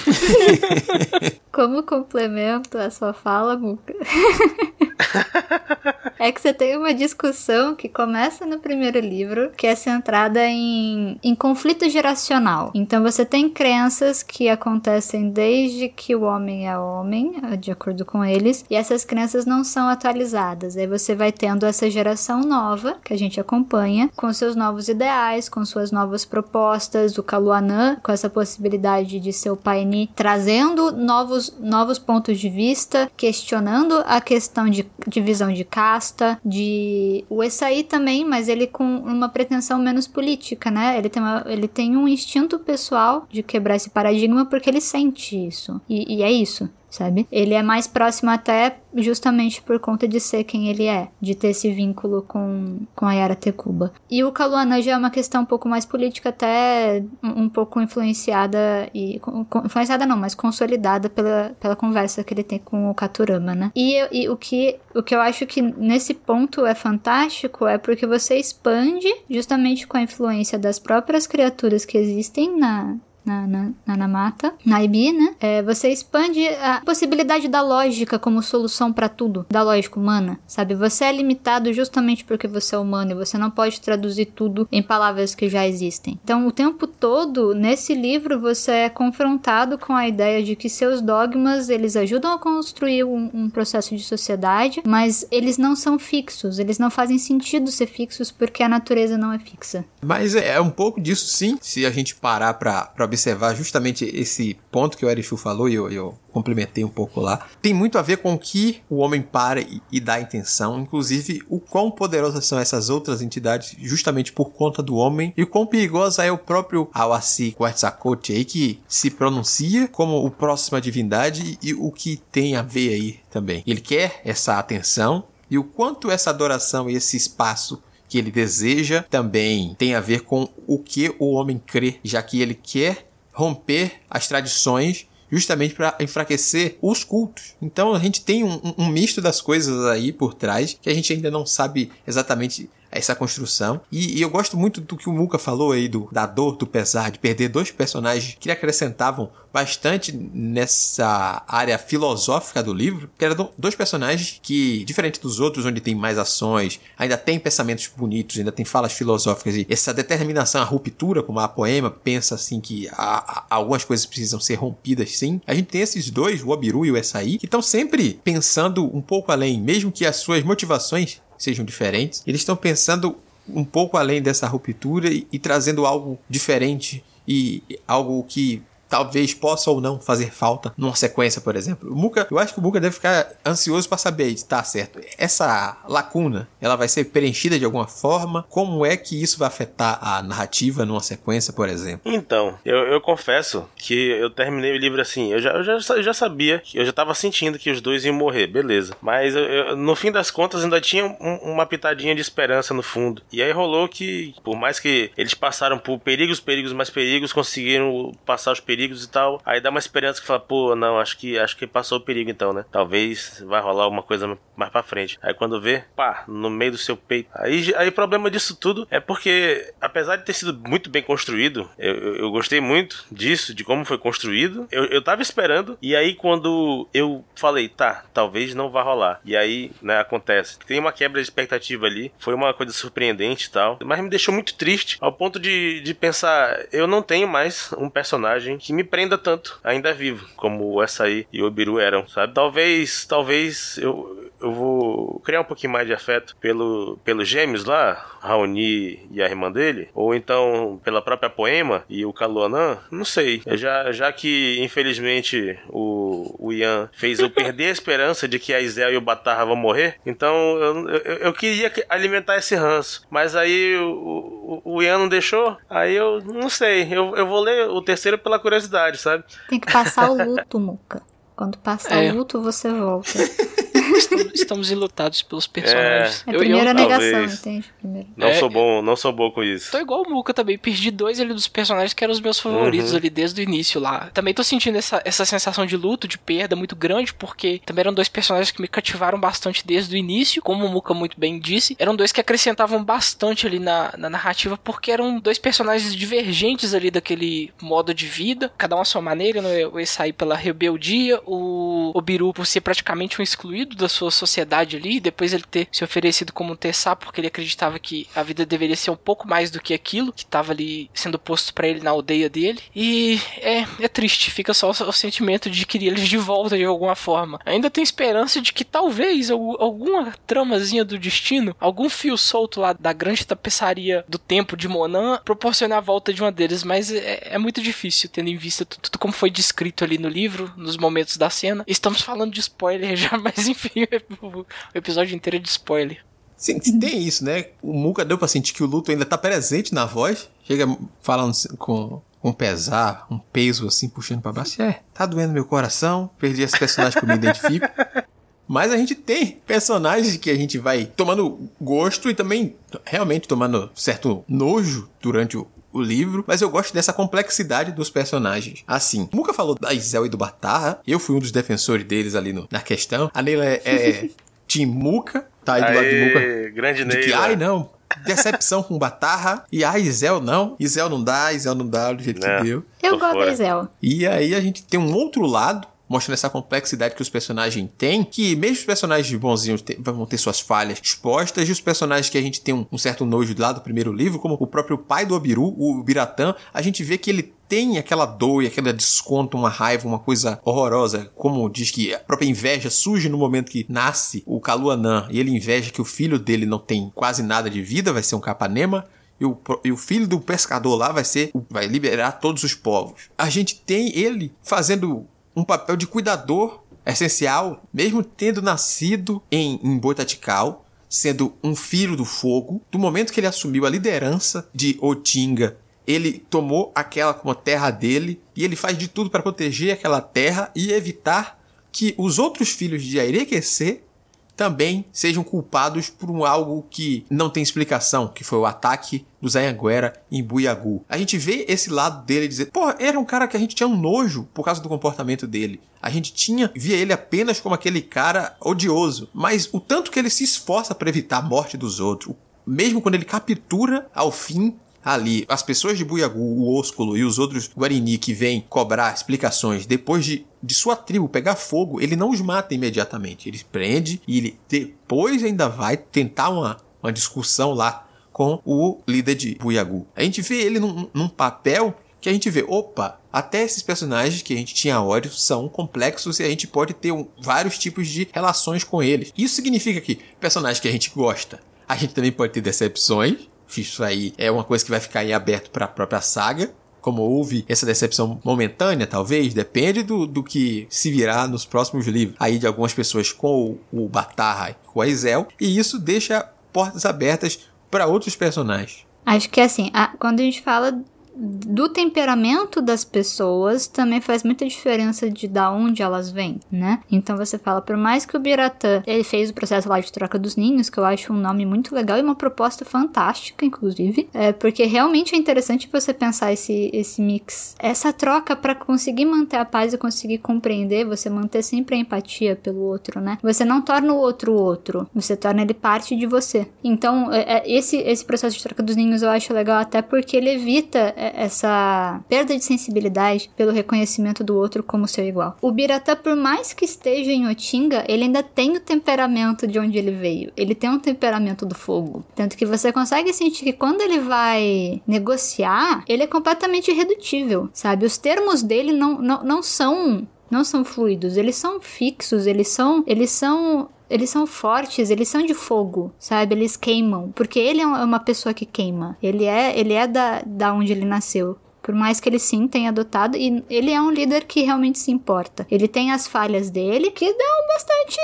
Como complemento a sua fala, Muca? é que você tem uma discussão que começa no primeiro livro, que é centrada em, em conflito geracional. Então você tem crenças que acontecem desde que o homem é homem, de acordo com eles, e essas crenças não são atualizadas. Aí você vai tendo essa geração nova, que a gente acompanha, com seus novos ideais, com suas novas propostas, o Kaluanã, com essa possibilidade de ser o Paini, trazendo novos, novos pontos de vista, questionando a questão de divisão de casta, de o Essaí também, mas ele com uma pretensão menos política, né? Ele tem, uma, ele tem um instinto pessoal de quebrar esse paradigma porque ele sente isso. E, e é isso sabe? Ele é mais próximo até justamente por conta de ser quem ele é, de ter esse vínculo com, com a Yara Tekuba. E o Kaluana já é uma questão um pouco mais política, até um, um pouco influenciada, e com, influenciada não, mas consolidada pela, pela conversa que ele tem com o Katurama, né? E, e o, que, o que eu acho que nesse ponto é fantástico é porque você expande justamente com a influência das próprias criaturas que existem na, na, na, na Namata, na IB, né? É, você expande a possibilidade da lógica como solução para tudo, da lógica humana, sabe? Você é limitado justamente porque você é humano e você não pode traduzir tudo em palavras que já existem. Então, o tempo todo, nesse livro, você é confrontado com a ideia de que seus dogmas, eles ajudam a construir um, um processo de sociedade, mas eles não são fixos, eles não fazem sentido ser fixos porque a natureza não é fixa. Mas é, é um pouco disso sim, se a gente parar pra observar justamente esse ponto que o Erichu falou e eu, eu, complementei um pouco lá, tem muito a ver com o que o homem para e, e dá intenção, inclusive o quão poderosas são essas outras entidades justamente por conta do homem e o quão perigosa é o próprio Awasi Quetzalcoatl aí que se pronuncia como o próxima divindade e o que tem a ver aí também. Ele quer essa atenção e o quanto essa adoração e esse espaço que ele deseja também tem a ver com o que o homem crê, já que ele quer romper as tradições justamente para enfraquecer os cultos. Então a gente tem um, um, misto das coisas aí por trás que a gente ainda não sabe exatamente essa construção. E, e, eu gosto muito do que o Muka falou aí, do, da dor, do pesar, de perder dois personagens que acrescentavam bastante nessa área filosófica do livro, que eram dois personagens que, diferente dos outros, onde tem mais ações, ainda tem pensamentos bonitos, ainda tem falas filosóficas e essa determinação, a ruptura, como a poema pensa assim que a, a, algumas coisas precisam ser rompidas sim. A gente tem esses dois, o Obiru e o Essaí, que estão sempre pensando um pouco além, mesmo que as suas motivações sejam diferentes. Eles estão pensando um pouco além dessa ruptura e, e trazendo algo diferente e algo que talvez possa ou não fazer falta numa sequência, por exemplo. O Muka, eu acho que o Muka deve ficar ansioso para saber, tá certo, essa lacuna, ela vai ser preenchida de alguma forma? Como é que isso vai afetar a narrativa numa sequência, por exemplo? Então, eu, eu confesso que eu terminei o livro assim, eu já, eu já, eu já sabia, eu já tava sentindo que os dois iam morrer, beleza. Mas eu, no fim das contas ainda tinha um, uma pitadinha de esperança no fundo. E aí rolou que, por mais que eles passaram por perigos, perigos, mais perigos, conseguiram passar os perigos perigos e tal. Aí dá uma esperança que fala, pô, não, acho que acho que passou o perigo então, né? Talvez vai rolar uma coisa mais pra frente. Aí quando vê, pá, no meio do seu peito. Aí, aí o problema disso tudo é porque, apesar de ter sido muito bem construído, eu, eu, eu gostei muito disso, de como foi construído. Eu, eu tava esperando, e aí quando eu falei, tá, talvez não vá rolar. E aí, né, acontece. Tem uma quebra de expectativa ali, foi uma coisa surpreendente e tal, mas me deixou muito triste ao ponto de, de pensar, eu não tenho mais um personagem que me prenda tanto ainda vivo, como o Açaí e o Obiru eram, sabe? Talvez, talvez eu, eu vou criar um pouquinho mais de afeto pelo, pelos gêmeos lá, Raoni e a irmã dele, ou então pela própria Poema e o Kaluanã, não sei. Já, já que, infelizmente, o, o Ian fez eu perder a esperança de que a Isel e o Batarra vão morrer, então eu, eu, eu queria alimentar esse ranço. Mas aí o, o, o, Ian não deixou, aí eu não sei. Eu, eu vou ler o terceiro pela curiosidade, sabe? Tem que passar o luto, Muca. Quando passar é. o luto, você volta. estamos, estamos enlutados pelos personagens. É, é a primeira eu, negação, talvez. entende? Primeiro. Não é, sou bom, não sou bom com isso. Tô igual o Muka também. Perdi dois ali dos personagens que eram os meus favoritos uhum. ali desde o início lá. Também tô sentindo essa, essa sensação de luto, de perda muito grande, porque também eram dois personagens que me cativaram bastante desde o início, como o Muka muito bem disse. Eram dois que acrescentavam bastante ali na, na narrativa, porque eram dois personagens divergentes ali daquele modo de vida, cada um à sua maneira, né? O Esai pela rebeldia, o Obiru por ser praticamente um excluído da sua sociedade ali, depois ele ter se oferecido como um Tessá porque ele acreditava que a vida deveria ser um pouco mais do que aquilo que estava ali sendo posto para ele na aldeia dele. E é, é triste, fica só o sentimento de querer eles de volta de alguma forma. Ainda tem esperança de que talvez alguma tramazinha do destino, algum fio solto lá da grande tapeçaria do tempo de Monan proporcione a volta de uma deles, mas é, é muito difícil, tendo em vista tudo, tudo como foi descrito ali no livro, nos momentos da cena. Estamos falando de spoiler já, mas enfim, o episódio inteiro é de spoiler. Sim, tem isso, né? O Muka deu pra sentir que o luto ainda tá presente na voz. Chega falando com, com pesar, um peso assim, puxando pra baixo. É, tá doendo meu coração, perdi esse personagem que eu me identifico. Mas a gente tem personagens que a gente vai tomando gosto e também realmente tomando certo nojo durante o, o livro, mas eu gosto dessa complexidade dos personagens. Assim, o Muka falou da Isel e do Batarra, eu fui um dos defensores deles ali no, na questão. A Neila é, é Tim Muka, tá aí do lado de Muka. Grande de que, ai não, decepção com Batarra. E a Isel não. Isel não dá, Isel não dá do jeito que é, deu. Eu gosto da Isel. E aí a gente tem um outro lado mostrando essa complexidade que os personagens têm, que mesmo os personagens bonzinhos vão ter suas falhas expostas, e os personagens que a gente tem um, um certo nojo lá do primeiro livro, como o próprio pai do Abiru, o Biratã, a gente vê que ele tem aquela dor e aquele desconto, uma raiva, uma coisa horrorosa. Como diz que a própria inveja surge no momento que nasce o Kaluanã e ele inveja que o filho dele não tem quase nada de vida, vai ser um capanema. E o, e o, filho do pescador lá vai ser. vai liberar todos os povos. A gente tem ele fazendo um papel de cuidador essencial, mesmo tendo nascido em, em Boitatical, sendo um filho do fogo. Do momento que ele assumiu a liderança de Otinga, ele tomou aquela como terra dele e ele faz de tudo para proteger aquela terra e evitar que os outros filhos de Airequecer também sejam culpados por algo que não tem explicação, que foi o ataque do Zanhanguera em Buiagu. A gente vê esse lado dele dizer, pô, era um cara que a gente tinha um nojo por causa do comportamento dele. A gente tinha, via ele apenas como aquele cara odioso, mas o tanto que ele se esforça para evitar a morte dos outros, mesmo quando ele captura ao fim ali as pessoas de Buiagu, o Ósculo e os outros Guarini que vêm cobrar explicações depois de, de sua tribo pegar fogo, ele não os mata imediatamente. Ele prende e ele depois ainda vai tentar uma, uma discussão lá com o líder de Buiagu. A gente vê ele num, num papel que a gente vê, opa, até esses personagens que a gente tinha ódio são complexos e a gente pode ter um, vários tipos de relações com eles. Isso significa que personagens que a gente gosta, a gente também pode ter decepções, isso aí é uma coisa que vai ficar em aberto para a própria saga. Como houve essa decepção momentânea, talvez, depende do, do que se virá nos próximos livros. Aí de algumas pessoas com o, o Batarra e com a Isel. E isso deixa portas abertas para outros personagens. Acho que assim, a, quando a gente fala do temperamento das pessoas também faz muita diferença de da onde elas vêm, né? Então você fala, por mais que o Biratã ele fez o processo lá de troca dos ninhos, que eu acho um nome muito legal e uma proposta fantástica, inclusive, é porque realmente é interessante você pensar esse, esse mix, essa troca para conseguir manter a paz e conseguir compreender, você manter sempre a empatia pelo outro, né? Você não torna o outro outro, você torna ele parte de você. Então, é, é, esse, esse processo de troca dos ninhos eu acho legal até porque ele evita é, essa perda de sensibilidade pelo reconhecimento do outro como seu igual. O Biratã, por mais que esteja em Otinga, ele ainda tem o temperamento de onde ele veio. Ele tem um temperamento do fogo. Tanto que você consegue sentir que quando ele vai negociar, ele é completamente irredutível, sabe? Os termos dele não, não, não são não são fluidos, eles são fixos, eles são eles são eles são fortes, eles são de fogo, sabe? Eles queimam, porque ele é uma pessoa que queima. Ele é, ele é da, da onde ele nasceu. Por mais que ele sim tenha adotado, e ele é um líder que realmente se importa. Ele tem as falhas dele, que dão bastante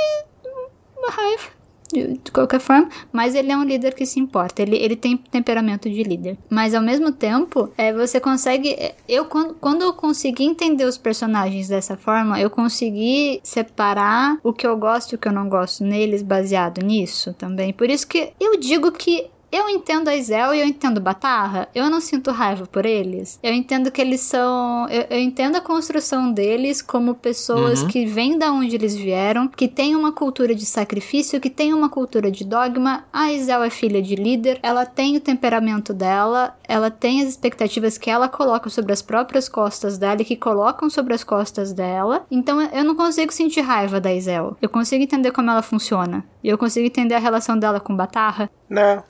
raiva de qualquer forma, mas ele é um líder que se importa, ele, ele tem temperamento de líder. Mas ao mesmo tempo, é, você consegue. É, eu, quando, quando eu consegui entender os personagens dessa forma, eu consegui separar o que eu gosto e o que eu não gosto neles baseado nisso também. Por isso que eu digo que eu entendo a Isel e eu entendo Batarra. Eu não sinto raiva por eles. Eu entendo que eles são. Eu, eu entendo a construção deles como pessoas uhum. que vêm da onde eles vieram, que têm uma cultura de sacrifício, que têm uma cultura de dogma. A Isel é filha de líder, ela tem o temperamento dela, ela tem as expectativas que ela coloca sobre as próprias costas dela e que colocam sobre as costas dela. Então eu não consigo sentir raiva da Isel. Eu consigo entender como ela funciona. E eu consigo entender a relação dela com Batarra. Não.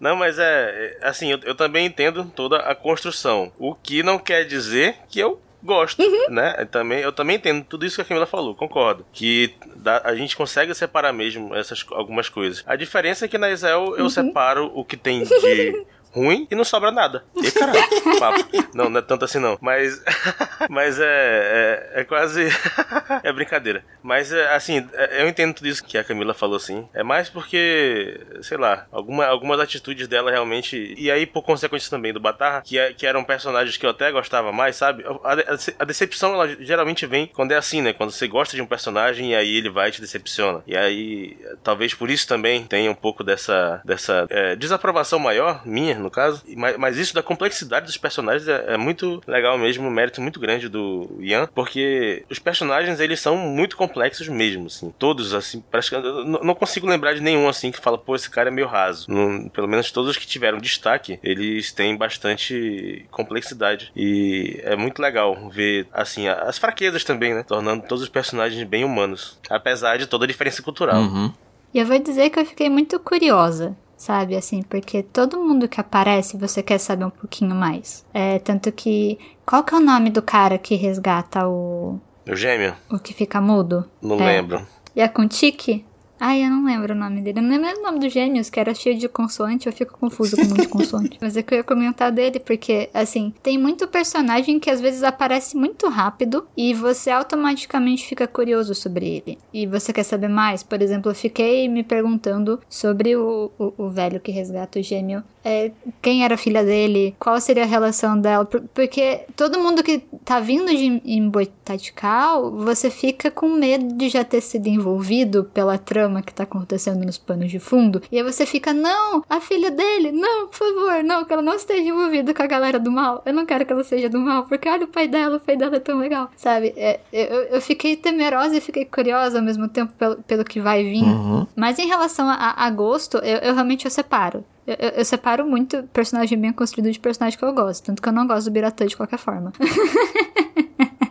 Não, mas é. é assim, eu, eu, também entendo toda a construção. O que não quer dizer que eu gosto, uhum. né? Eu também, eu também entendo tudo isso que a Camila falou, concordo. Que dá, a gente consegue separar mesmo essas algumas coisas. A diferença é que na Israel eu uhum. separo o que tem de ruim e não sobra nada. E caralho, papo. Não, não é tanto assim não. Mas. mas é, é. É, quase. é brincadeira. Mas é, assim, é, eu entendo tudo isso que a Camila falou assim. É mais porque, sei lá, alguma, algumas atitudes dela realmente. E aí, por consequência também do Batarra, que, é, que eram personagens que eu até gostava mais, sabe? A, a, a, decepção, ela geralmente vem quando é assim, né? Quando você gosta de um personagem e aí ele vai e te decepciona. E aí, talvez por isso também tenha um pouco dessa, dessa é, desaprovação maior, minha, no caso. Mas, mas isso da complexidade dos personagens é, é, muito legal mesmo, um mérito muito grande do Ian, porque os personagens eles são muito complexos mesmo, assim. Todos, assim, parece que eu não consigo lembrar de nenhum assim que fala, pô, esse cara é meio raso. Não, pelo menos todos os que tiveram destaque, eles têm bastante complexidade. E é muito legal ver, assim, as fraquezas também, né? Tornando todos os personagens bem humanos. Apesar de toda a diferença cultural. Uhum. E eu vou dizer que eu fiquei muito curiosa sabe? Assim, porque todo mundo que aparece você quer saber um pouquinho mais. É, tanto que. Qual que é o nome do cara que resgata o. O gêmeo? O que fica mudo? Não é. lembro. E a Kuntiki? Ai, eu não lembro o nome dele. Eu não lembro o nome dos gêmeos, que era cheio de consoante. Eu fico confuso com um monte de consoante. Mas é que eu ia comentar dele, porque, assim, tem muito personagem que às vezes aparece muito rápido e você automaticamente fica curioso sobre ele. E você quer saber mais? Por exemplo, eu fiquei me perguntando sobre o, o, o velho que resgata o gêmeo. É, quem era a filha dele? Qual seria a relação dela? Porque todo mundo que tá vindo de Emboitatical, você fica com medo de já ter sido envolvido pela trama drama que tá acontecendo nos panos de fundo. E aí você fica, não, a filha dele, não, por favor, não, que ela não esteja envolvida com a galera do mal. Eu não quero que ela seja do mal, porque olha o pai dela, o pai dela é tão legal. Sabe? É, eu, eu fiquei temerosa e fiquei curiosa ao mesmo tempo pelo, pelo que vai vir. Uhum. Mas em relação a, a gosto, eu, eu realmente eu separo. Eu, eu, eu, separo muito personagem bem construído de personagem que eu gosto. Tanto que eu não gosto do Biratã de qualquer forma.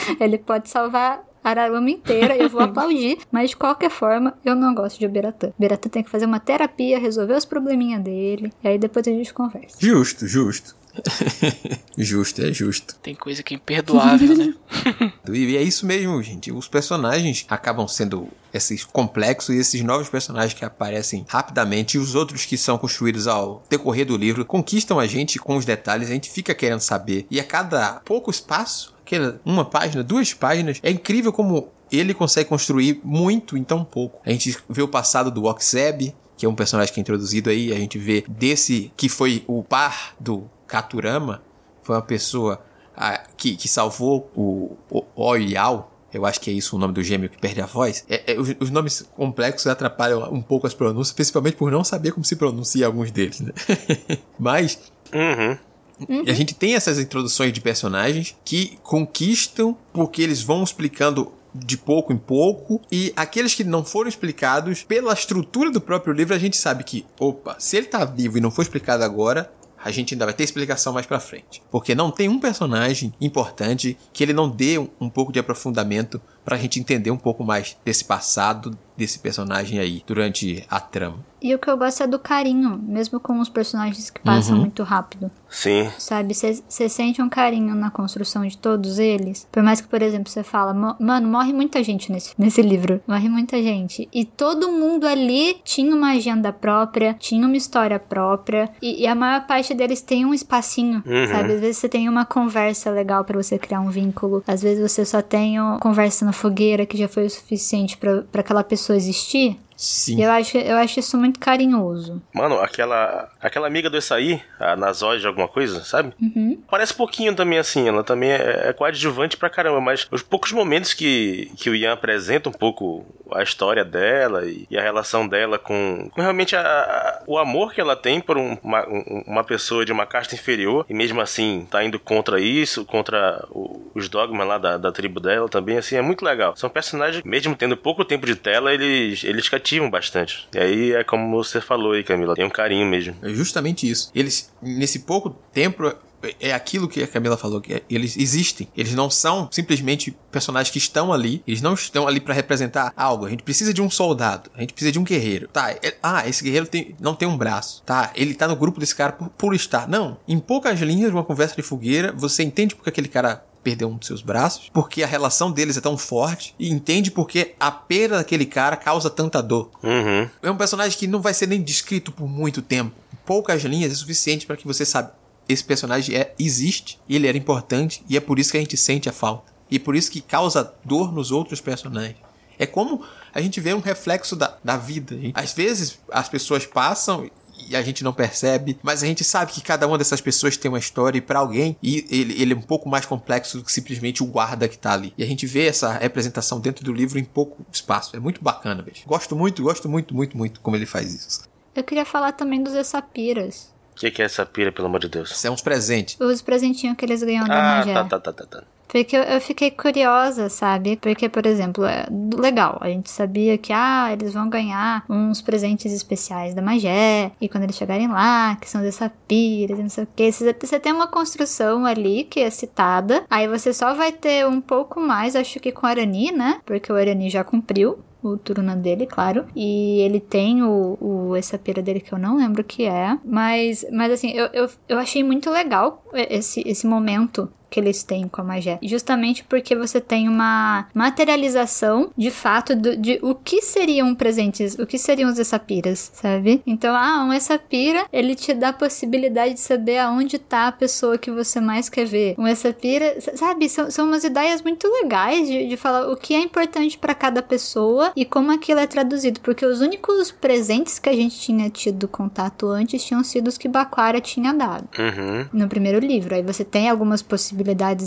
Ele pode salvar Ararama inteira, eu vou aplaudir, mas de qualquer forma, eu não gosto de Beratã. Beratã tem que fazer uma terapia, resolver os probleminhas dele, e aí depois a gente conversa. Justo, justo. justo, é justo. Tem coisa que é imperdoável, né? e é isso mesmo, gente. Os personagens acabam sendo esses complexos e esses novos personagens que aparecem rapidamente e os outros que são construídos ao decorrer do livro conquistam a gente com os detalhes, a gente fica querendo saber. E a cada pouco espaço, uma página, duas páginas, é incrível como ele consegue construir muito em tão pouco. A gente vê o passado do Oxeb, que é um personagem que é introduzido aí, a gente vê desse que foi o par do Katurama, foi uma pessoa a, que, que salvou o, o Oyao, eu acho que é isso o nome do gêmeo que perde a voz. É, é, os, os, nomes complexos atrapalham um pouco as pronúncias, principalmente por não saber como se pronuncia alguns deles, né? Mas. Uhum. Uhum. E a gente tem essas introduções de personagens que conquistam porque eles vão explicando de pouco em pouco e aqueles que não foram explicados pela estrutura do próprio livro a gente sabe que, opa, se ele tá vivo e não foi explicado agora, a gente ainda vai ter explicação mais para frente. Porque não tem um personagem importante que ele não dê um, um pouco de aprofundamento pra gente entender um pouco mais desse passado desse personagem aí durante a trama. E o que eu gosto é do carinho, mesmo com os personagens que passam Uhum. muito rápido. Sim. Sabe? Você sente um carinho na construção de todos eles. Por mais que, por exemplo, você fala, "Mo- mano, morre muita gente nesse, nesse livro. Morre muita gente. E todo mundo ali tinha uma agenda própria, tinha uma história própria. E, e a maior parte deles tem um espacinho, Uhum. sabe? Às vezes você tem uma conversa legal pra você criar um vínculo. Às vezes você só tem uma conversa na fogueira que já foi o suficiente pra aquela pessoa existir. Sim. Eu acho, eu acho isso muito carinhoso. Mano, aquela aquela amiga do Açaí, a Nazói de alguma coisa, sabe? Uhum. Parece pouquinho também assim, ela também é, é coadjuvante pra caramba, mas os poucos momentos que, que o Ian apresenta um pouco a história dela e, e a relação dela com, com realmente a- a- o amor que ela tem por um- uma, um- uma pessoa de uma casta inferior e mesmo assim tá indo contra isso, contra o- os dogmas lá da, da tribo dela também, assim, é muito legal. São personagens, mesmo tendo pouco tempo de tela, eles, eles cativam bastante. E aí é como você falou aí, Camila, tem um carinho mesmo. É justamente isso. Eles, nesse pouco tempo, é aquilo que a Camila falou, que é- eles existem. Eles não são simplesmente personagens que estão ali. Eles não estão ali pra representar algo. A gente precisa de um soldado. A gente precisa de um guerreiro. Tá, é- ah, esse guerreiro tem- não tem um braço. Tá, ele tá no grupo desse cara por, por estar. Não. Em poucas linhas uma conversa de fogueira, você entende porque aquele cara perdeu um dos seus braços, porque a relação deles é tão forte, e entende porque a perda daquele cara causa tanta dor. Uhum. É um personagem que não vai ser nem descrito por muito tempo. Poucas linhas é suficiente para que você saiba esse personagem é existe, ele era importante e é por isso que a gente sente a falta. E por isso que causa dor nos outros personagens. É como a gente vê um reflexo da, da vida. Às vezes as pessoas passam e a gente não percebe, mas a gente sabe que cada uma dessas pessoas tem uma história e para alguém e ele, ele é um pouco mais complexo do que simplesmente o guarda que tá ali. E a gente vê essa representação dentro do livro em pouco espaço. É muito bacana, bicho. Gosto muito, gosto muito, muito, muito como ele faz isso. Eu queria falar também dos Essapiras. O que, que é essa pira, pelo amor de Deus? Isso é uns presentes. Os presentinhos que eles ganham da Ah, Magé. tá, tá, tá, tá, tá. Porque eu, fiquei curiosa, sabe? Porque, por exemplo, é legal. A gente sabia que, ah, eles vão ganhar uns presentes especiais da Magé. E quando eles chegarem lá, que são os Sapiras e não sei o que. Você tem uma construção ali que é citada. Aí você só vai ter um pouco mais, acho que com Arani, né? Porque o Arani já cumpriu o turno dele, claro. E ele tem o, o essa pira dele que eu não lembro o que é. Mas, mas assim, eu, eu, eu achei muito legal esse, esse momento que eles têm com a Magé. Justamente porque você tem uma materialização de fato do- de o que seriam presentes, o que seriam os Essapiras, sabe? Então, ah, um Essapira, ele te dá a possibilidade de saber aonde tá a pessoa que você mais quer ver. Um Essapira, sabe? São, são umas ideias muito legais de, de falar o que é importante pra cada pessoa e como aquilo é traduzido. Porque os únicos presentes que a gente tinha tido contato antes tinham sido os que Baquara tinha dado Uhum. no primeiro livro. Aí você tem algumas possibilidades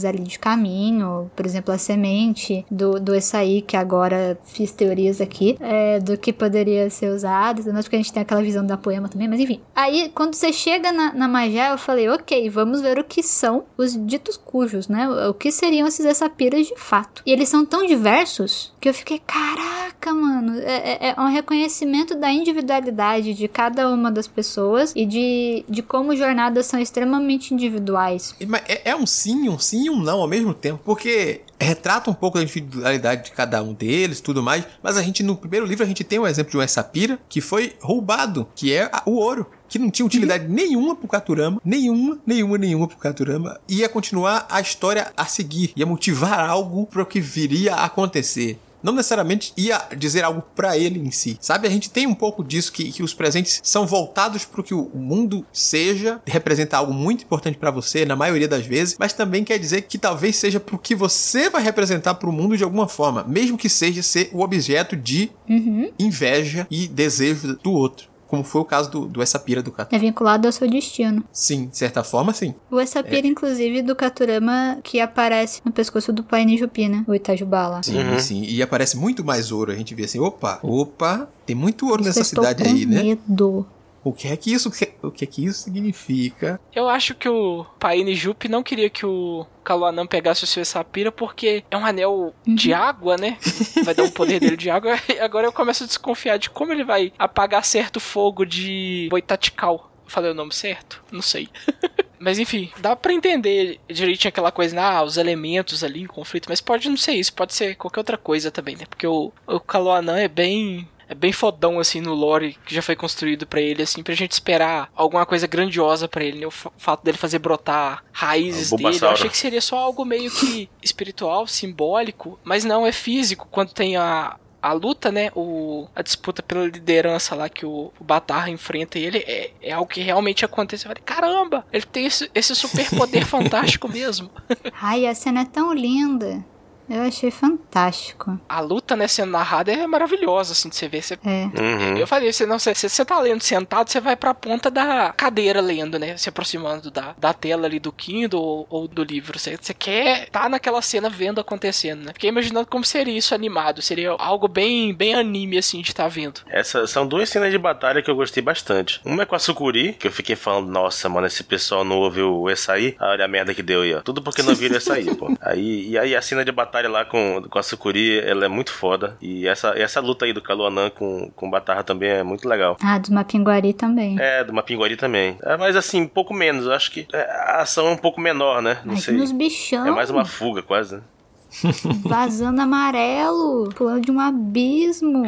ali de caminho, por exemplo, a semente do, do Essaí, que agora fiz teorias aqui, é, do que poderia ser usado, mas porque a gente tem aquela visão da poema também, mas enfim. Aí, quando você chega na, na Magé, eu falei, ok, vamos ver o que são os ditos cujos, né? O que seriam esses Essapiras de fato. E eles são tão diversos que eu fiquei, caraca, mano, é, é- é um reconhecimento da individualidade de cada uma das pessoas e de, de como jornadas são extremamente individuais. É, é um sim, um sim e um não ao mesmo tempo, porque retrata um pouco da individualidade de cada um deles, tudo mais, mas a gente no primeiro livro a gente tem um exemplo de uma sapira que foi roubado, que é o ouro. Que não tinha utilidade nenhuma pro Katurama, nenhuma, nenhuma, nenhuma pro Katurama. Ia continuar a história a seguir, ia motivar algo para o que viria a acontecer. Não necessariamente ia dizer algo pra ele em si. Sabe, a gente tem um pouco disso que, que os presentes são voltados pro que o mundo seja, representa algo muito importante pra você na maioria das vezes, mas também quer dizer que talvez seja pro que você vai representar pro mundo de alguma forma, mesmo que seja ser o objeto de Uhum. inveja e desejo do outro. Como foi o caso do, do essa pira do Katurama. É vinculado ao seu destino. Sim, de certa forma, sim. O Essapira, inclusive, do Katurama, que aparece no pescoço do Pai Nijupi, né? O Itajubala. Sim, Uhum. sim. E aparece muito mais ouro. A gente vê assim, opa, opa, tem muito ouro nessa cidade com aí, né? medo. O que é que isso, o que é que isso significa? Eu acho que o Paine Jupe não queria que o Kaluanam pegasse o seu Sapira porque é um anel de água, né? Vai dar um poder dele de água. E agora eu começo a desconfiar de como ele vai apagar certo fogo de Boitatical. Falei o nome certo? Não sei. Mas enfim, dá pra entender direitinho aquela coisa, ah, os elementos ali em conflito, mas pode não ser isso, pode ser qualquer outra coisa também, né? Porque o, o Kaloanan é bem é bem fodão, assim, no lore que já foi construído para ele, assim, pra gente esperar alguma coisa grandiosa para ele, né? O fato dele fazer brotar raízes dele. Eu achei que seria só algo meio que espiritual, simbólico, mas não, é físico. Quando tem a, a luta, né? O, a disputa pela liderança lá que o, o Batarra enfrenta ele é, é algo que realmente aconteceu. Eu falei, caramba, ele tem esse, esse super poder fantástico mesmo. Ai, a cena é tão linda. Eu achei fantástico. A luta, né, sendo narrada é maravilhosa, assim, de você ver. Você... É. Uhum. Eu falei, você não, se você tá lendo sentado, você vai pra ponta da cadeira lendo, né? Se aproximando da, da tela ali do Kindle ou, ou do livro. Você, você quer tá naquela cena vendo acontecendo, né? Fiquei imaginando como seria isso animado. Seria algo bem, bem anime, assim, de estar tá vendo. Essas são duas cenas de batalha que eu gostei bastante. Uma é com a Sukuri, que eu fiquei falando, nossa, mano, esse pessoal não ouviu o Essaí. Olha a merda que deu aí, ó. Tudo porque não viram o Essaí, pô. Aí, e aí a cena de batalha batalha lá com, com a Sukuri, ela é muito foda. E essa, essa luta aí do Kaluanan com, com Batarra também é muito legal. Ah, do Mapinguari também. É, do Mapinguari também. É, mas assim, um pouco menos. Eu acho que é, a ação é um pouco menor, né? Não Ai, sei. Nos bichão. É mais uma fuga, quase. né? Vazando amarelo, pulando de um abismo.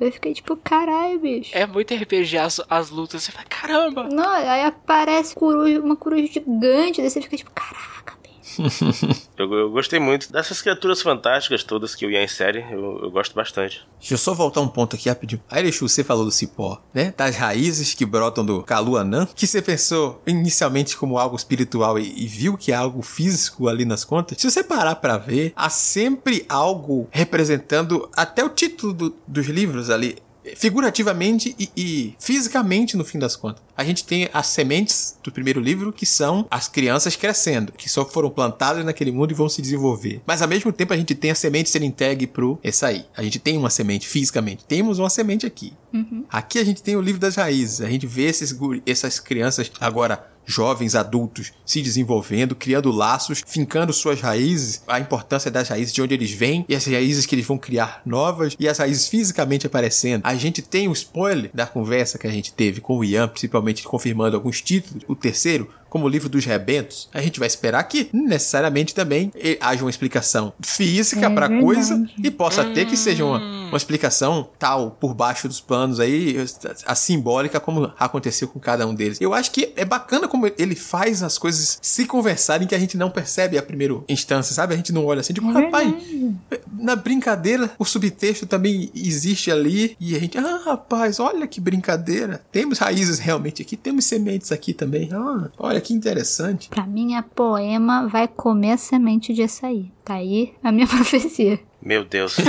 Eu fiquei tipo, caralho, bicho. É muito RPG as, as lutas. Você fala, caramba! Não, aí aparece coruja, uma coruja gigante, daí você fica tipo, caraca, eu, eu, gostei muito dessas criaturas fantásticas todas que o Ian insere. Eu, eu, gosto bastante. Deixa eu só voltar um ponto aqui rapidinho. Airechu, você falou do cipó, né? Das raízes que brotam do Kaluanã, que você pensou inicialmente como algo espiritual e, e, viu que é algo físico ali nas contas. Se você parar para ver, há sempre algo representando até o título do, dos livros ali figurativamente e, e, fisicamente no fim das contas. A gente tem as sementes do primeiro livro que são as crianças crescendo, que só foram plantadas naquele mundo e vão se desenvolver. Mas ao mesmo tempo a gente tem a semente sendo entregue pro aí. A gente tem uma semente fisicamente. Temos uma semente aqui. Uhum. Aqui a gente tem o livro das raízes. A gente vê esses, essas crianças agora jovens adultos se desenvolvendo, criando laços, fincando suas raízes, a importância das raízes de onde eles vêm e as raízes que eles vão criar novas e as raízes fisicamente aparecendo. A gente tem o spoiler da conversa que a gente teve com o Ian, principalmente confirmando alguns títulos. O terceiro, como o livro dos rebentos, a gente vai esperar que necessariamente também haja uma explicação física é para a coisa e possa ter que seja uma, uma explicação tal por baixo dos panos aí, a simbólica como aconteceu com cada um deles. Eu acho que é bacana como ele faz as coisas se conversarem que a gente não percebe a primeira instância, sabe? A gente não olha assim, tipo, é rapaz, na brincadeira o subtexto também existe ali e a gente, ah, rapaz, olha que brincadeira. Temos raízes realmente aqui, temos sementes aqui também. Ah, olha que interessante. Pra mim, a poema vai comer a semente de açaí. Tá aí a minha profecia. Meu Deus.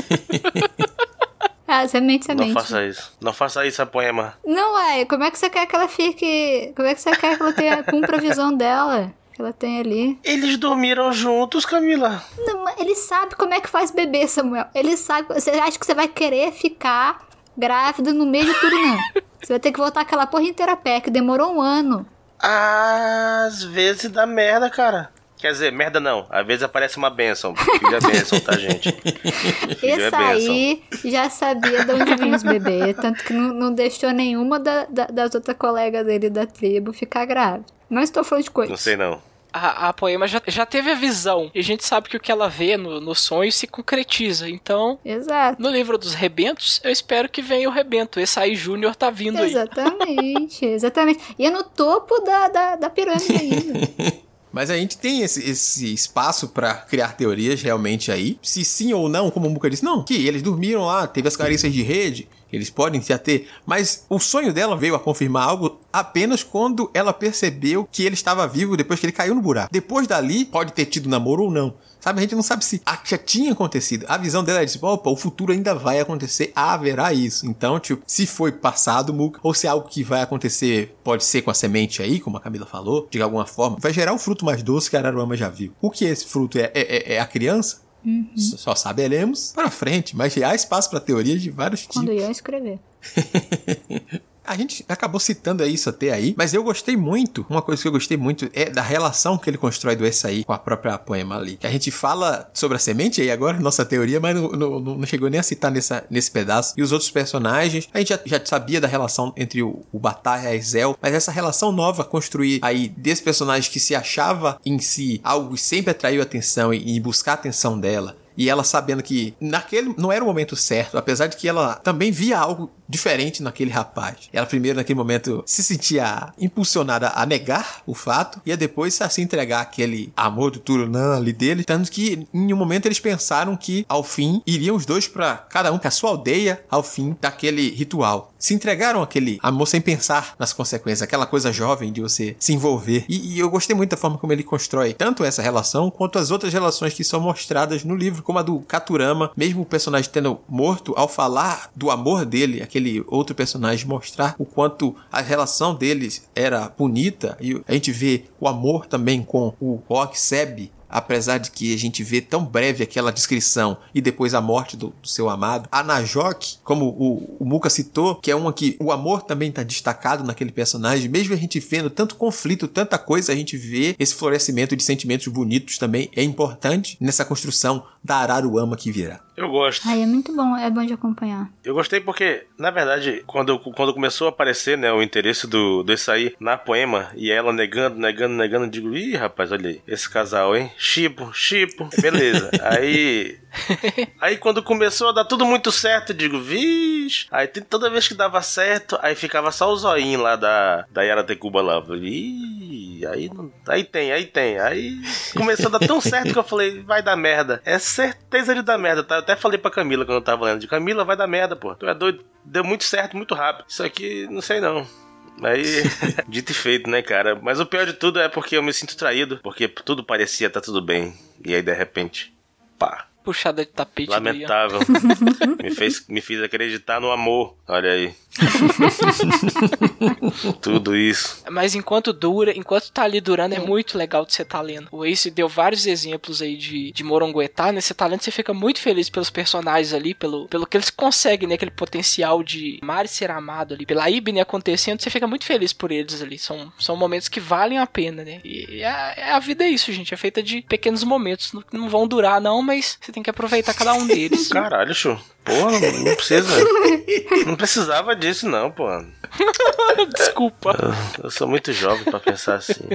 Ah, semente, semente. Não faça isso. Não faça isso, a poema. Não, ué. Como é que você quer que ela fique... Como é que você quer que ela tenha... Cumpra a visão dela? Que ela tem ali. Eles dormiram juntos, Camila. Não, ele sabe como é que faz bebê, Samuel. Ele sabe... Você acha que você vai querer ficar grávida no meio de tudo, não. Você vai ter que voltar aquela porra inteira a pé, que demorou um ano. Às vezes dá merda, cara. Quer dizer, merda não. Às vezes aparece uma benção. Filho é benção, tá, gente? Filho Esse é aí já sabia de onde vinha os bebês. Tanto que não, não deixou nenhuma da, da, das outras colegas dele da tribo ficar grávida. Não estou falando de coisa. Não sei não a, a Poema já, já teve a visão. E a gente sabe que o que ela vê no, no sonho se concretiza. Então, Exato. no livro dos rebentos, eu espero que venha o rebento. Esse aí Júnior tá vindo exatamente, aí. Exatamente, exatamente. E é no topo da, da, da pirâmide ainda. Mas a gente tem esse, esse espaço para criar teorias realmente aí. Se sim ou não, como o Muka disse, não, que eles dormiram lá, teve as carícias de rede, eles podem se ater. Mas o sonho dela veio a confirmar algo apenas quando ela percebeu que ele estava vivo depois que ele caiu no buraco. Depois dali, pode ter tido namoro ou não. Sabe, a gente não sabe se já tinha acontecido. A visão dela é tipo, opa, o futuro ainda vai acontecer, haverá isso. Então, tipo, se foi passado, Muka, ou se é algo que vai acontecer, pode ser com a semente aí, como a Camila falou, de alguma forma, vai gerar um fruto mais doce que a Araruama já viu. O que é esse fruto? É, é, é a criança? Uhum. Só saberemos para frente, mas há espaço para teorias de vários Quando tipos. Quando eu escrever. A gente acabou citando isso até aí, mas eu gostei muito. Uma coisa que eu gostei muito é da relação que ele constrói do Essaí com a própria poema ali. Que a gente fala sobre a semente aí agora, nossa teoria, mas não, não, não chegou nem a citar nessa, nesse pedaço. E os outros personagens, a gente já, já sabia da relação entre o, o Batalha e a Ezel, mas essa relação nova construir aí desse personagem que se achava em si algo que sempre atraiu atenção e, e buscar a atenção dela e ela sabendo que naquele não era o momento certo, apesar de que ela também via algo diferente naquele rapaz. Ela primeiro naquele momento se sentia impulsionada a negar o fato e a depois a se entregar aquele amor do Turunã ali dele, tanto que em um momento eles pensaram que ao fim iriam os dois para cada um para sua aldeia ao fim daquele ritual. Se entregaram aquele amor sem pensar nas consequências, aquela coisa jovem de você se envolver. E, e eu gostei muito da forma como ele constrói tanto essa relação quanto as outras relações que são mostradas no livro, como a do Katurama, mesmo o personagem tendo morto, ao falar do amor dele, aquele outro personagem mostrar o quanto a relação deles era bonita e a gente vê o amor também com o Rock Seb apesar de que a gente vê tão breve aquela descrição e depois a morte do, do seu amado. A Najok, como o, o Muka citou, que é uma que o amor também está destacado naquele personagem, mesmo a gente vendo tanto conflito, tanta coisa, a gente vê esse florescimento de sentimentos bonitos também é importante nessa construção da Araruama que virá. Eu gosto. Ai, é muito bom, é bom de acompanhar. Eu gostei porque, na verdade, quando, quando começou a aparecer, né, o interesse do, do Açaí na poema, e ela negando, negando, negando, eu digo, ih, rapaz, olha aí, esse casal, hein? Chipo, chipo, beleza. aí. Aí quando começou a dar tudo muito certo, eu digo, vixe. Aí toda vez que dava certo, aí ficava só o zoinho lá da, da Yara Tecuba lá. Ih, aí, aí tem, aí tem. Aí começou a dar tão certo que eu falei, vai dar merda. É certeza de dar merda, tá? Eu até falei pra Camila quando eu tava lendo, de Camila vai dar merda, pô. Tu é doido. Deu muito certo, muito rápido. Isso aqui, não sei não. Aí, dito e feito, né, cara? Mas o pior de tudo é porque eu me sinto traído, porque tudo parecia tá tudo bem. E aí, de repente, pá. Puxada de tapete. Lamentável. me, fez, me fiz acreditar no amor. Olha aí. Tudo isso. Mas enquanto dura, enquanto tá ali durando, é muito legal de você tá lendo. O Ace deu vários exemplos aí de, de Moronguetá, né? Você tá lendo, você fica muito feliz pelos personagens ali, pelo, pelo que eles conseguem, né? Aquele potencial de amar e ser amado ali. Pela Ibne acontecendo, você fica muito feliz por eles ali. São, são momentos que valem a pena, né? E a, a vida é isso, gente. É feita de pequenos momentos. Não, não vão durar, não, mas você tem que aproveitar cada um deles. Caralho, show. Porra, não precisa. não precisava disso, não, pô. Desculpa. Eu, eu sou muito jovem para pensar assim.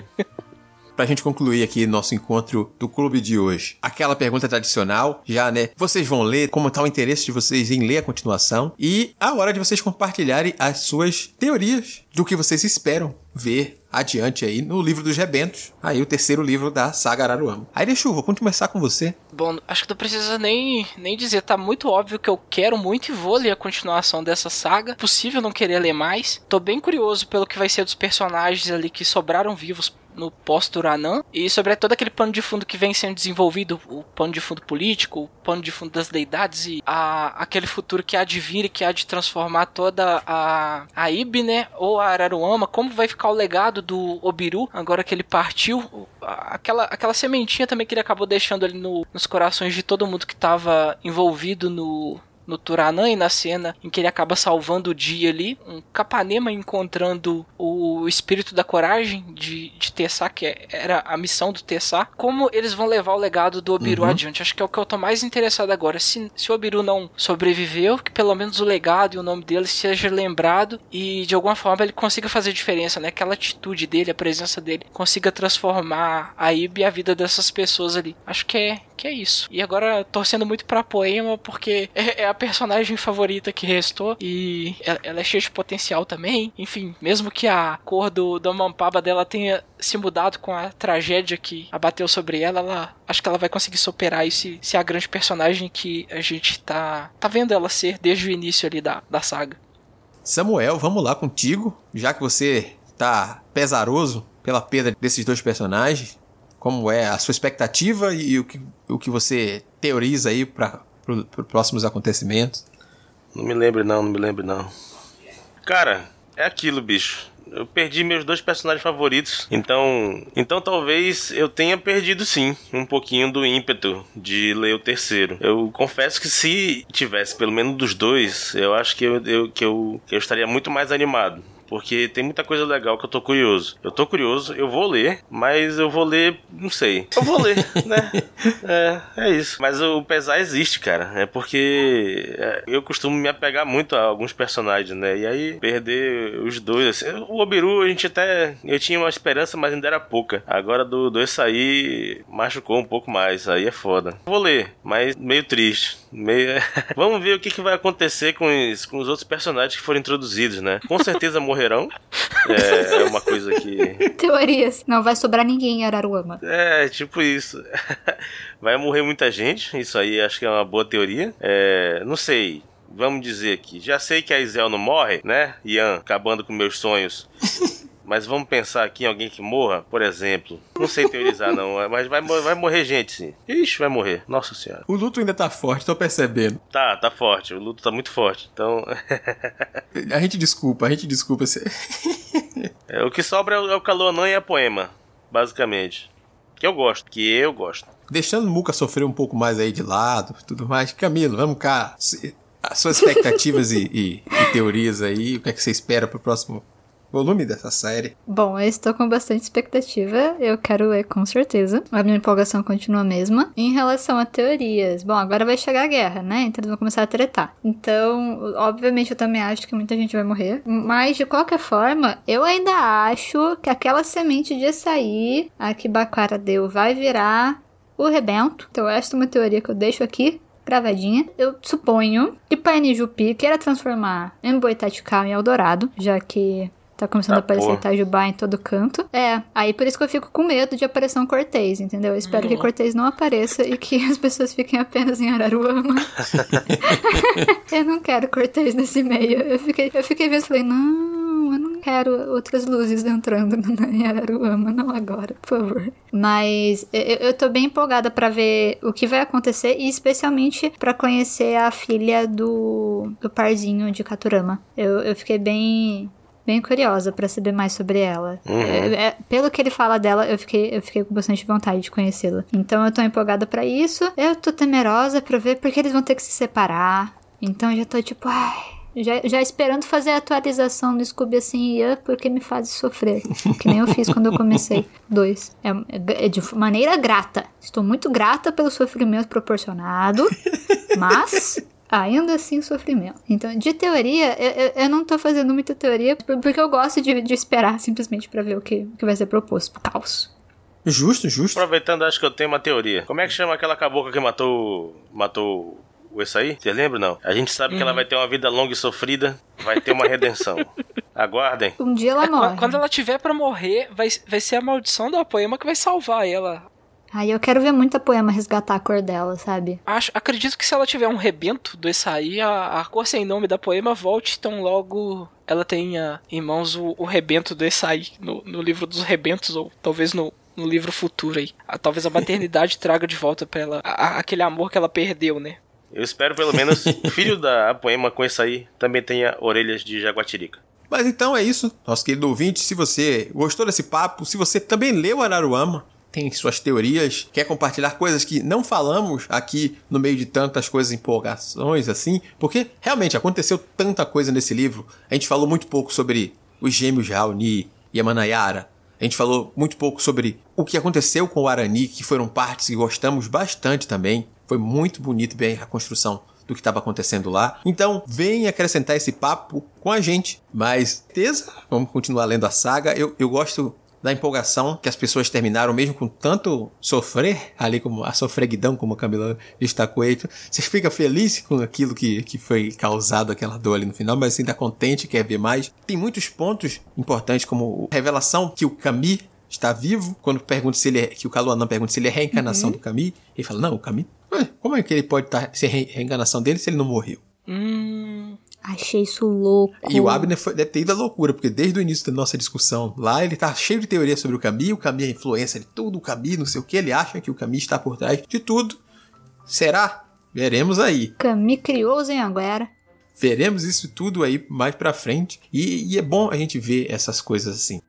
Pra gente concluir aqui nosso encontro do clube de hoje. Aquela pergunta tradicional, já, né? Vocês vão ler, como tá o interesse de vocês em ler a continuação e a hora de vocês compartilharem as suas teorias do que vocês esperam ver adiante aí no livro dos rebentos, aí o terceiro livro da saga Araruama. Aí deixa vou começar com você. Bom, acho que não precisa nem, nem dizer, tá muito óbvio que eu quero muito e vou ler a continuação dessa saga. Possível não querer ler mais. Tô bem curioso pelo que vai ser dos personagens ali que sobraram vivos no pós-Turanã e sobre todo aquele pano de fundo que vem sendo desenvolvido, o pano de fundo político, o pano de fundo das deidades e a, aquele futuro que há de vir e que há de transformar toda a, a Ibe, né, ou a Araruama, como vai ficar o legado do Obiru agora que ele partiu, aquela, aquela sementinha também que ele acabou deixando ali no, nos corações de todo mundo que estava envolvido no, no Turanã e na cena em que ele acaba salvando o dia ali, um Capanema encontrando o espírito da coragem de, de Tessá, que é, era a missão do Tessá, como eles vão levar o legado do Obiru uhum. adiante. Acho que é o que eu tô mais interessado agora. Se, se o Obiru não sobreviveu, que pelo menos o legado e o nome dele seja lembrado e de alguma forma ele consiga fazer diferença, né? Aquela atitude dele, a presença dele, consiga transformar a Ibe e a vida dessas pessoas ali. Acho que é, que é isso. E agora torcendo muito pra Poema, porque é, é a personagem favorita que restou e ela é cheia de potencial também. Enfim, mesmo que a cor do, do Mampaba dela tenha se mudado com a tragédia que abateu sobre ela, ela acho que ela vai conseguir superar isso e ser a grande personagem que a gente tá, tá vendo ela ser desde o início ali da, da saga. Samuel, vamos lá contigo, já que você tá pesaroso pela perda desses dois personagens. Como é a sua expectativa e o que, o que você teoriza aí para para próximos acontecimentos? Não me lembro não, não me lembro não. Cara, é aquilo, bicho. eu perdi meus dois personagens favoritos. Então, então talvez eu tenha perdido sim um pouquinho do ímpeto de ler o terceiro. Eu confesso que se tivesse pelo menos dos dois, eu acho que eu, eu que eu, que eu estaria muito mais animado porque tem muita coisa legal que eu tô curioso. Eu tô curioso, eu vou ler, mas eu vou ler, não sei. Eu vou ler, né? É, é isso. Mas o pesar existe, cara. É porque é, eu costumo me apegar muito a alguns personagens, né? E aí perder os dois. Assim, o Obiru, a gente até. Eu tinha uma esperança, mas ainda era pouca. Agora do dois sair machucou um pouco mais. Aí é foda. Vou ler, mas meio triste. Meio... Vamos ver o que, que vai acontecer com os, com os outros personagens que foram introduzidos, né? Com certeza morrerão. É, é uma coisa que. Teorias. Não vai sobrar ninguém em Araruama. É, tipo isso. Vai morrer muita gente. Isso aí acho que é uma boa teoria. É, não sei vamos dizer aqui, já sei que a Isel não morre, né? Ian, acabando com meus sonhos. Mas vamos pensar aqui em alguém que morra, por exemplo. Não sei teorizar, não, mas vai, vai morrer gente, sim. Ixi, vai morrer. Nossa senhora. O luto ainda tá forte, tô percebendo. Tá, tá forte. O luto tá muito forte. Então. a gente desculpa, a gente desculpa. é, o que sobra é o é Caloanã e a poema, basicamente. Que eu gosto, que eu gosto. Deixando o Muka sofrer um pouco mais aí de lado, tudo mais. Camilo, vamos cá. As suas expectativas e, e, e teorias aí, o que é que você espera pro próximo volume dessa série. Bom, eu estou com bastante expectativa. Eu quero ler com certeza. A minha empolgação continua a mesma. Em relação a teorias, bom, agora vai chegar a guerra, né? Então eles vão começar a tretar. Então, obviamente, eu também acho que muita gente vai morrer. Mas, de qualquer forma, eu ainda acho que aquela semente de açaí a que Bakara deu vai virar o rebento. Então, esta é uma teoria que eu deixo aqui gravadinha. Eu suponho que Paine Jupi queira transformar em Boitatikawa em Eldorado, já que Tá começando ah, a aparecer porra. Itajubá em todo canto. É, aí por isso que eu fico com medo de aparecer um Cortez, entendeu? Eu espero uhum. que Cortez não apareça e que as pessoas fiquem apenas em Araruama. eu não quero Cortez nesse meio. Eu fiquei, eu fiquei vendo e falei, não, eu não quero outras luzes entrando em Araruama, não agora, por favor. Mas eu, eu tô bem empolgada para ver o que vai acontecer e especialmente para conhecer a filha do, do parzinho de Katurama. Eu, eu fiquei bem bem curiosa para saber mais sobre ela. Uhum. É, é, pelo que ele fala dela, eu fiquei, eu fiquei com bastante vontade de conhecê-la. Então eu tô empolgada para isso. Eu tô temerosa para ver porque eles vão ter que se separar. Então eu já tô tipo, ai. Já, já esperando fazer a atualização no Scooby assim, porque me faz sofrer. Que nem eu fiz quando eu comecei. Dois. É, é de maneira grata. Estou muito grata pelo sofrimento proporcionado, mas ainda assim sofrimento. Então, de teoria, eu, eu, não tô fazendo muita teoria porque eu gosto de, de esperar simplesmente para ver o que, o que vai ser proposto. Caos. Justo, justo. Aproveitando, acho que eu tenho uma teoria. Como é que chama aquela cabocla que matou matou o aí? Você lembra não? A gente sabe uhum. que ela uhum. vai ter uma vida longa e sofrida, vai ter uma redenção. Aguardem. Um dia ela é, morre. Quando ela tiver para morrer, vai, vai ser a maldição da poema que vai salvar ela. Aí eu quero ver muita poema resgatar a cor dela, sabe? Acho, acredito que se ela tiver um rebento do açaí, a, a cor sem nome da poema volte tão logo ela tenha em mãos o, o rebento do açaí no, no livro dos rebentos, ou talvez no, no livro futuro aí. A, talvez a maternidade traga de volta pra ela a, aquele amor que ela perdeu, né? Eu espero pelo menos o filho da poema com esse aí também tenha orelhas de jaguatirica. Mas então é isso, nosso querido ouvinte. Se você gostou desse papo, se você também leu Araruama, tem suas teorias, quer compartilhar coisas que não falamos aqui no meio de tantas coisas, empolgações assim, porque realmente aconteceu tanta coisa nesse livro. A gente falou muito pouco sobre os gêmeos Raoni e a Manayara. A gente falou muito pouco sobre o que aconteceu com o Arani, que foram partes que gostamos bastante também. Foi muito bonito bem a construção do que estava acontecendo lá. Então, vem acrescentar esse papo com a gente. Mas, certeza, vamos continuar lendo a saga. Eu, eu gosto da empolgação que as pessoas terminaram, mesmo com tanto sofrer, ali como a sofreguidão, como a Camila destacou aí. Você fica feliz com aquilo que, que foi causado, aquela dor ali no final, mas ainda contente, quer ver mais. Tem muitos pontos importantes, como a revelação que o Kami está vivo, quando pergunta se ele é, que o Kaluanã pergunta se ele é reencarnação uhum. do Kami, ele fala, não, o Kami, como é que ele pode estar, ser reencarnação dele se ele não morreu? Hum... Achei isso louco. E o Abner foi, deve ter ido à loucura, porque desde o início da nossa discussão lá, ele tá cheio de teorias sobre o Camus, o Camus é a influência de tudo, o Camus não sei o que, ele acha que o Camus está por trás de tudo. Será? Veremos aí. Camus criou o Zenhaguera. Veremos isso tudo aí mais pra frente. E, e é bom a gente ver essas coisas assim.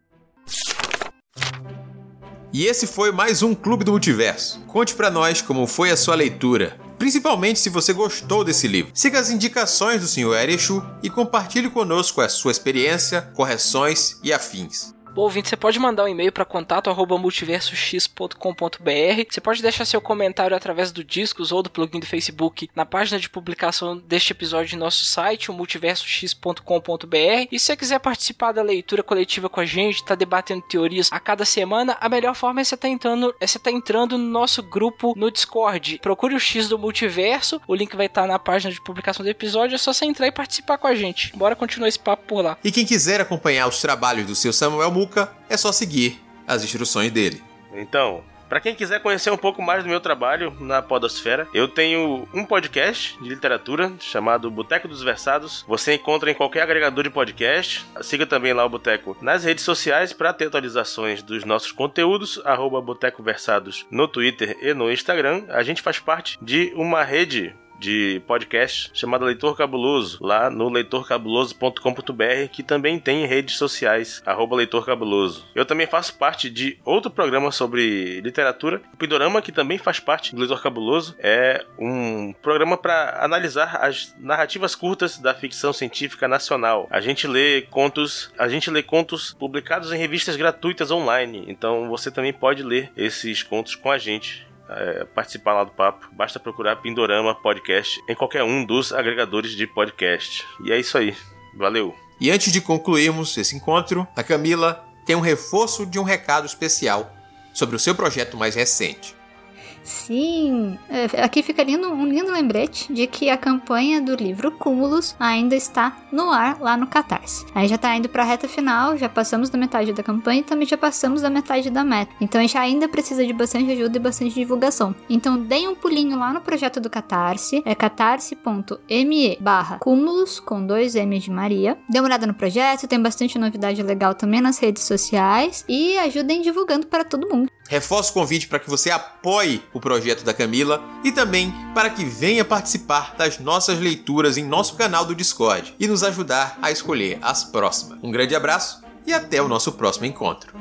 E esse foi mais um Clube do Multiverso. Conte para nós como foi a sua leitura, principalmente se você gostou desse livro. Siga as indicações do Sr. Erechu e compartilhe conosco a sua experiência, correções e afins. Bom, ouvinte, você pode mandar um e-mail para contato@multiversox.com.br. Você pode deixar seu comentário através do Discos ou do plugin do Facebook na página de publicação deste episódio em nosso site, o multiversox.com.br. E se você quiser participar da leitura coletiva com a gente, tá debatendo teorias a cada semana, a melhor forma é você estar tá entrando, é você tá entrando no nosso grupo no Discord. Procure o X do Multiverso, o link vai estar tá na página de publicação do episódio, é só você entrar e participar com a gente. Bora continuar esse papo por lá. E quem quiser acompanhar os trabalhos do seu Samuel Muca, é só seguir as instruções dele. Então, para quem quiser conhecer um pouco mais do meu trabalho na Podosfera, eu tenho um podcast de literatura chamado Boteco dos Versados. Você encontra em qualquer agregador de podcast. Siga também lá o Boteco nas redes sociais para ter atualizações dos nossos conteúdos, Boteco Versados no Twitter e no Instagram. A gente faz parte de uma rede de podcast chamado Leitor Cabuloso, lá no leitorcabuloso.com.br, que também tem redes sociais, arroba Leitor Cabuloso. Eu também faço parte de outro programa sobre literatura, o Pindorama, que também faz parte do Leitor Cabuloso. É um programa para analisar as narrativas curtas da ficção científica nacional. A gente lê contos, a gente lê contos publicados em revistas gratuitas online, então você também pode ler esses contos com a gente é, participar lá do papo, basta procurar Pindorama Podcast em qualquer um dos agregadores de podcast. E é isso aí. Valeu! E antes de concluirmos esse encontro, a Camila tem um reforço de um recado especial sobre o seu projeto mais recente. Sim, é, aqui fica lindo, um lindo lembrete de que a campanha do livro Cúmulos ainda está no ar lá no Catarse. Aí já tá indo pra reta final, já passamos da metade da campanha e também já passamos da metade da meta. Então a gente ainda precisa de bastante ajuda e bastante divulgação. Então deem um pulinho lá no projeto do Catarse, é catarse.me barra cúmulos com dois M de Maria. Dê uma olhada no projeto, tem bastante novidade legal também nas redes sociais e ajudem divulgando para todo mundo. Reforço o convite para que você apoie o projeto da Camila e também para que venha participar das nossas leituras em nosso canal do Discord e nos ajudar a escolher as próximas. Um grande abraço e até o nosso próximo encontro.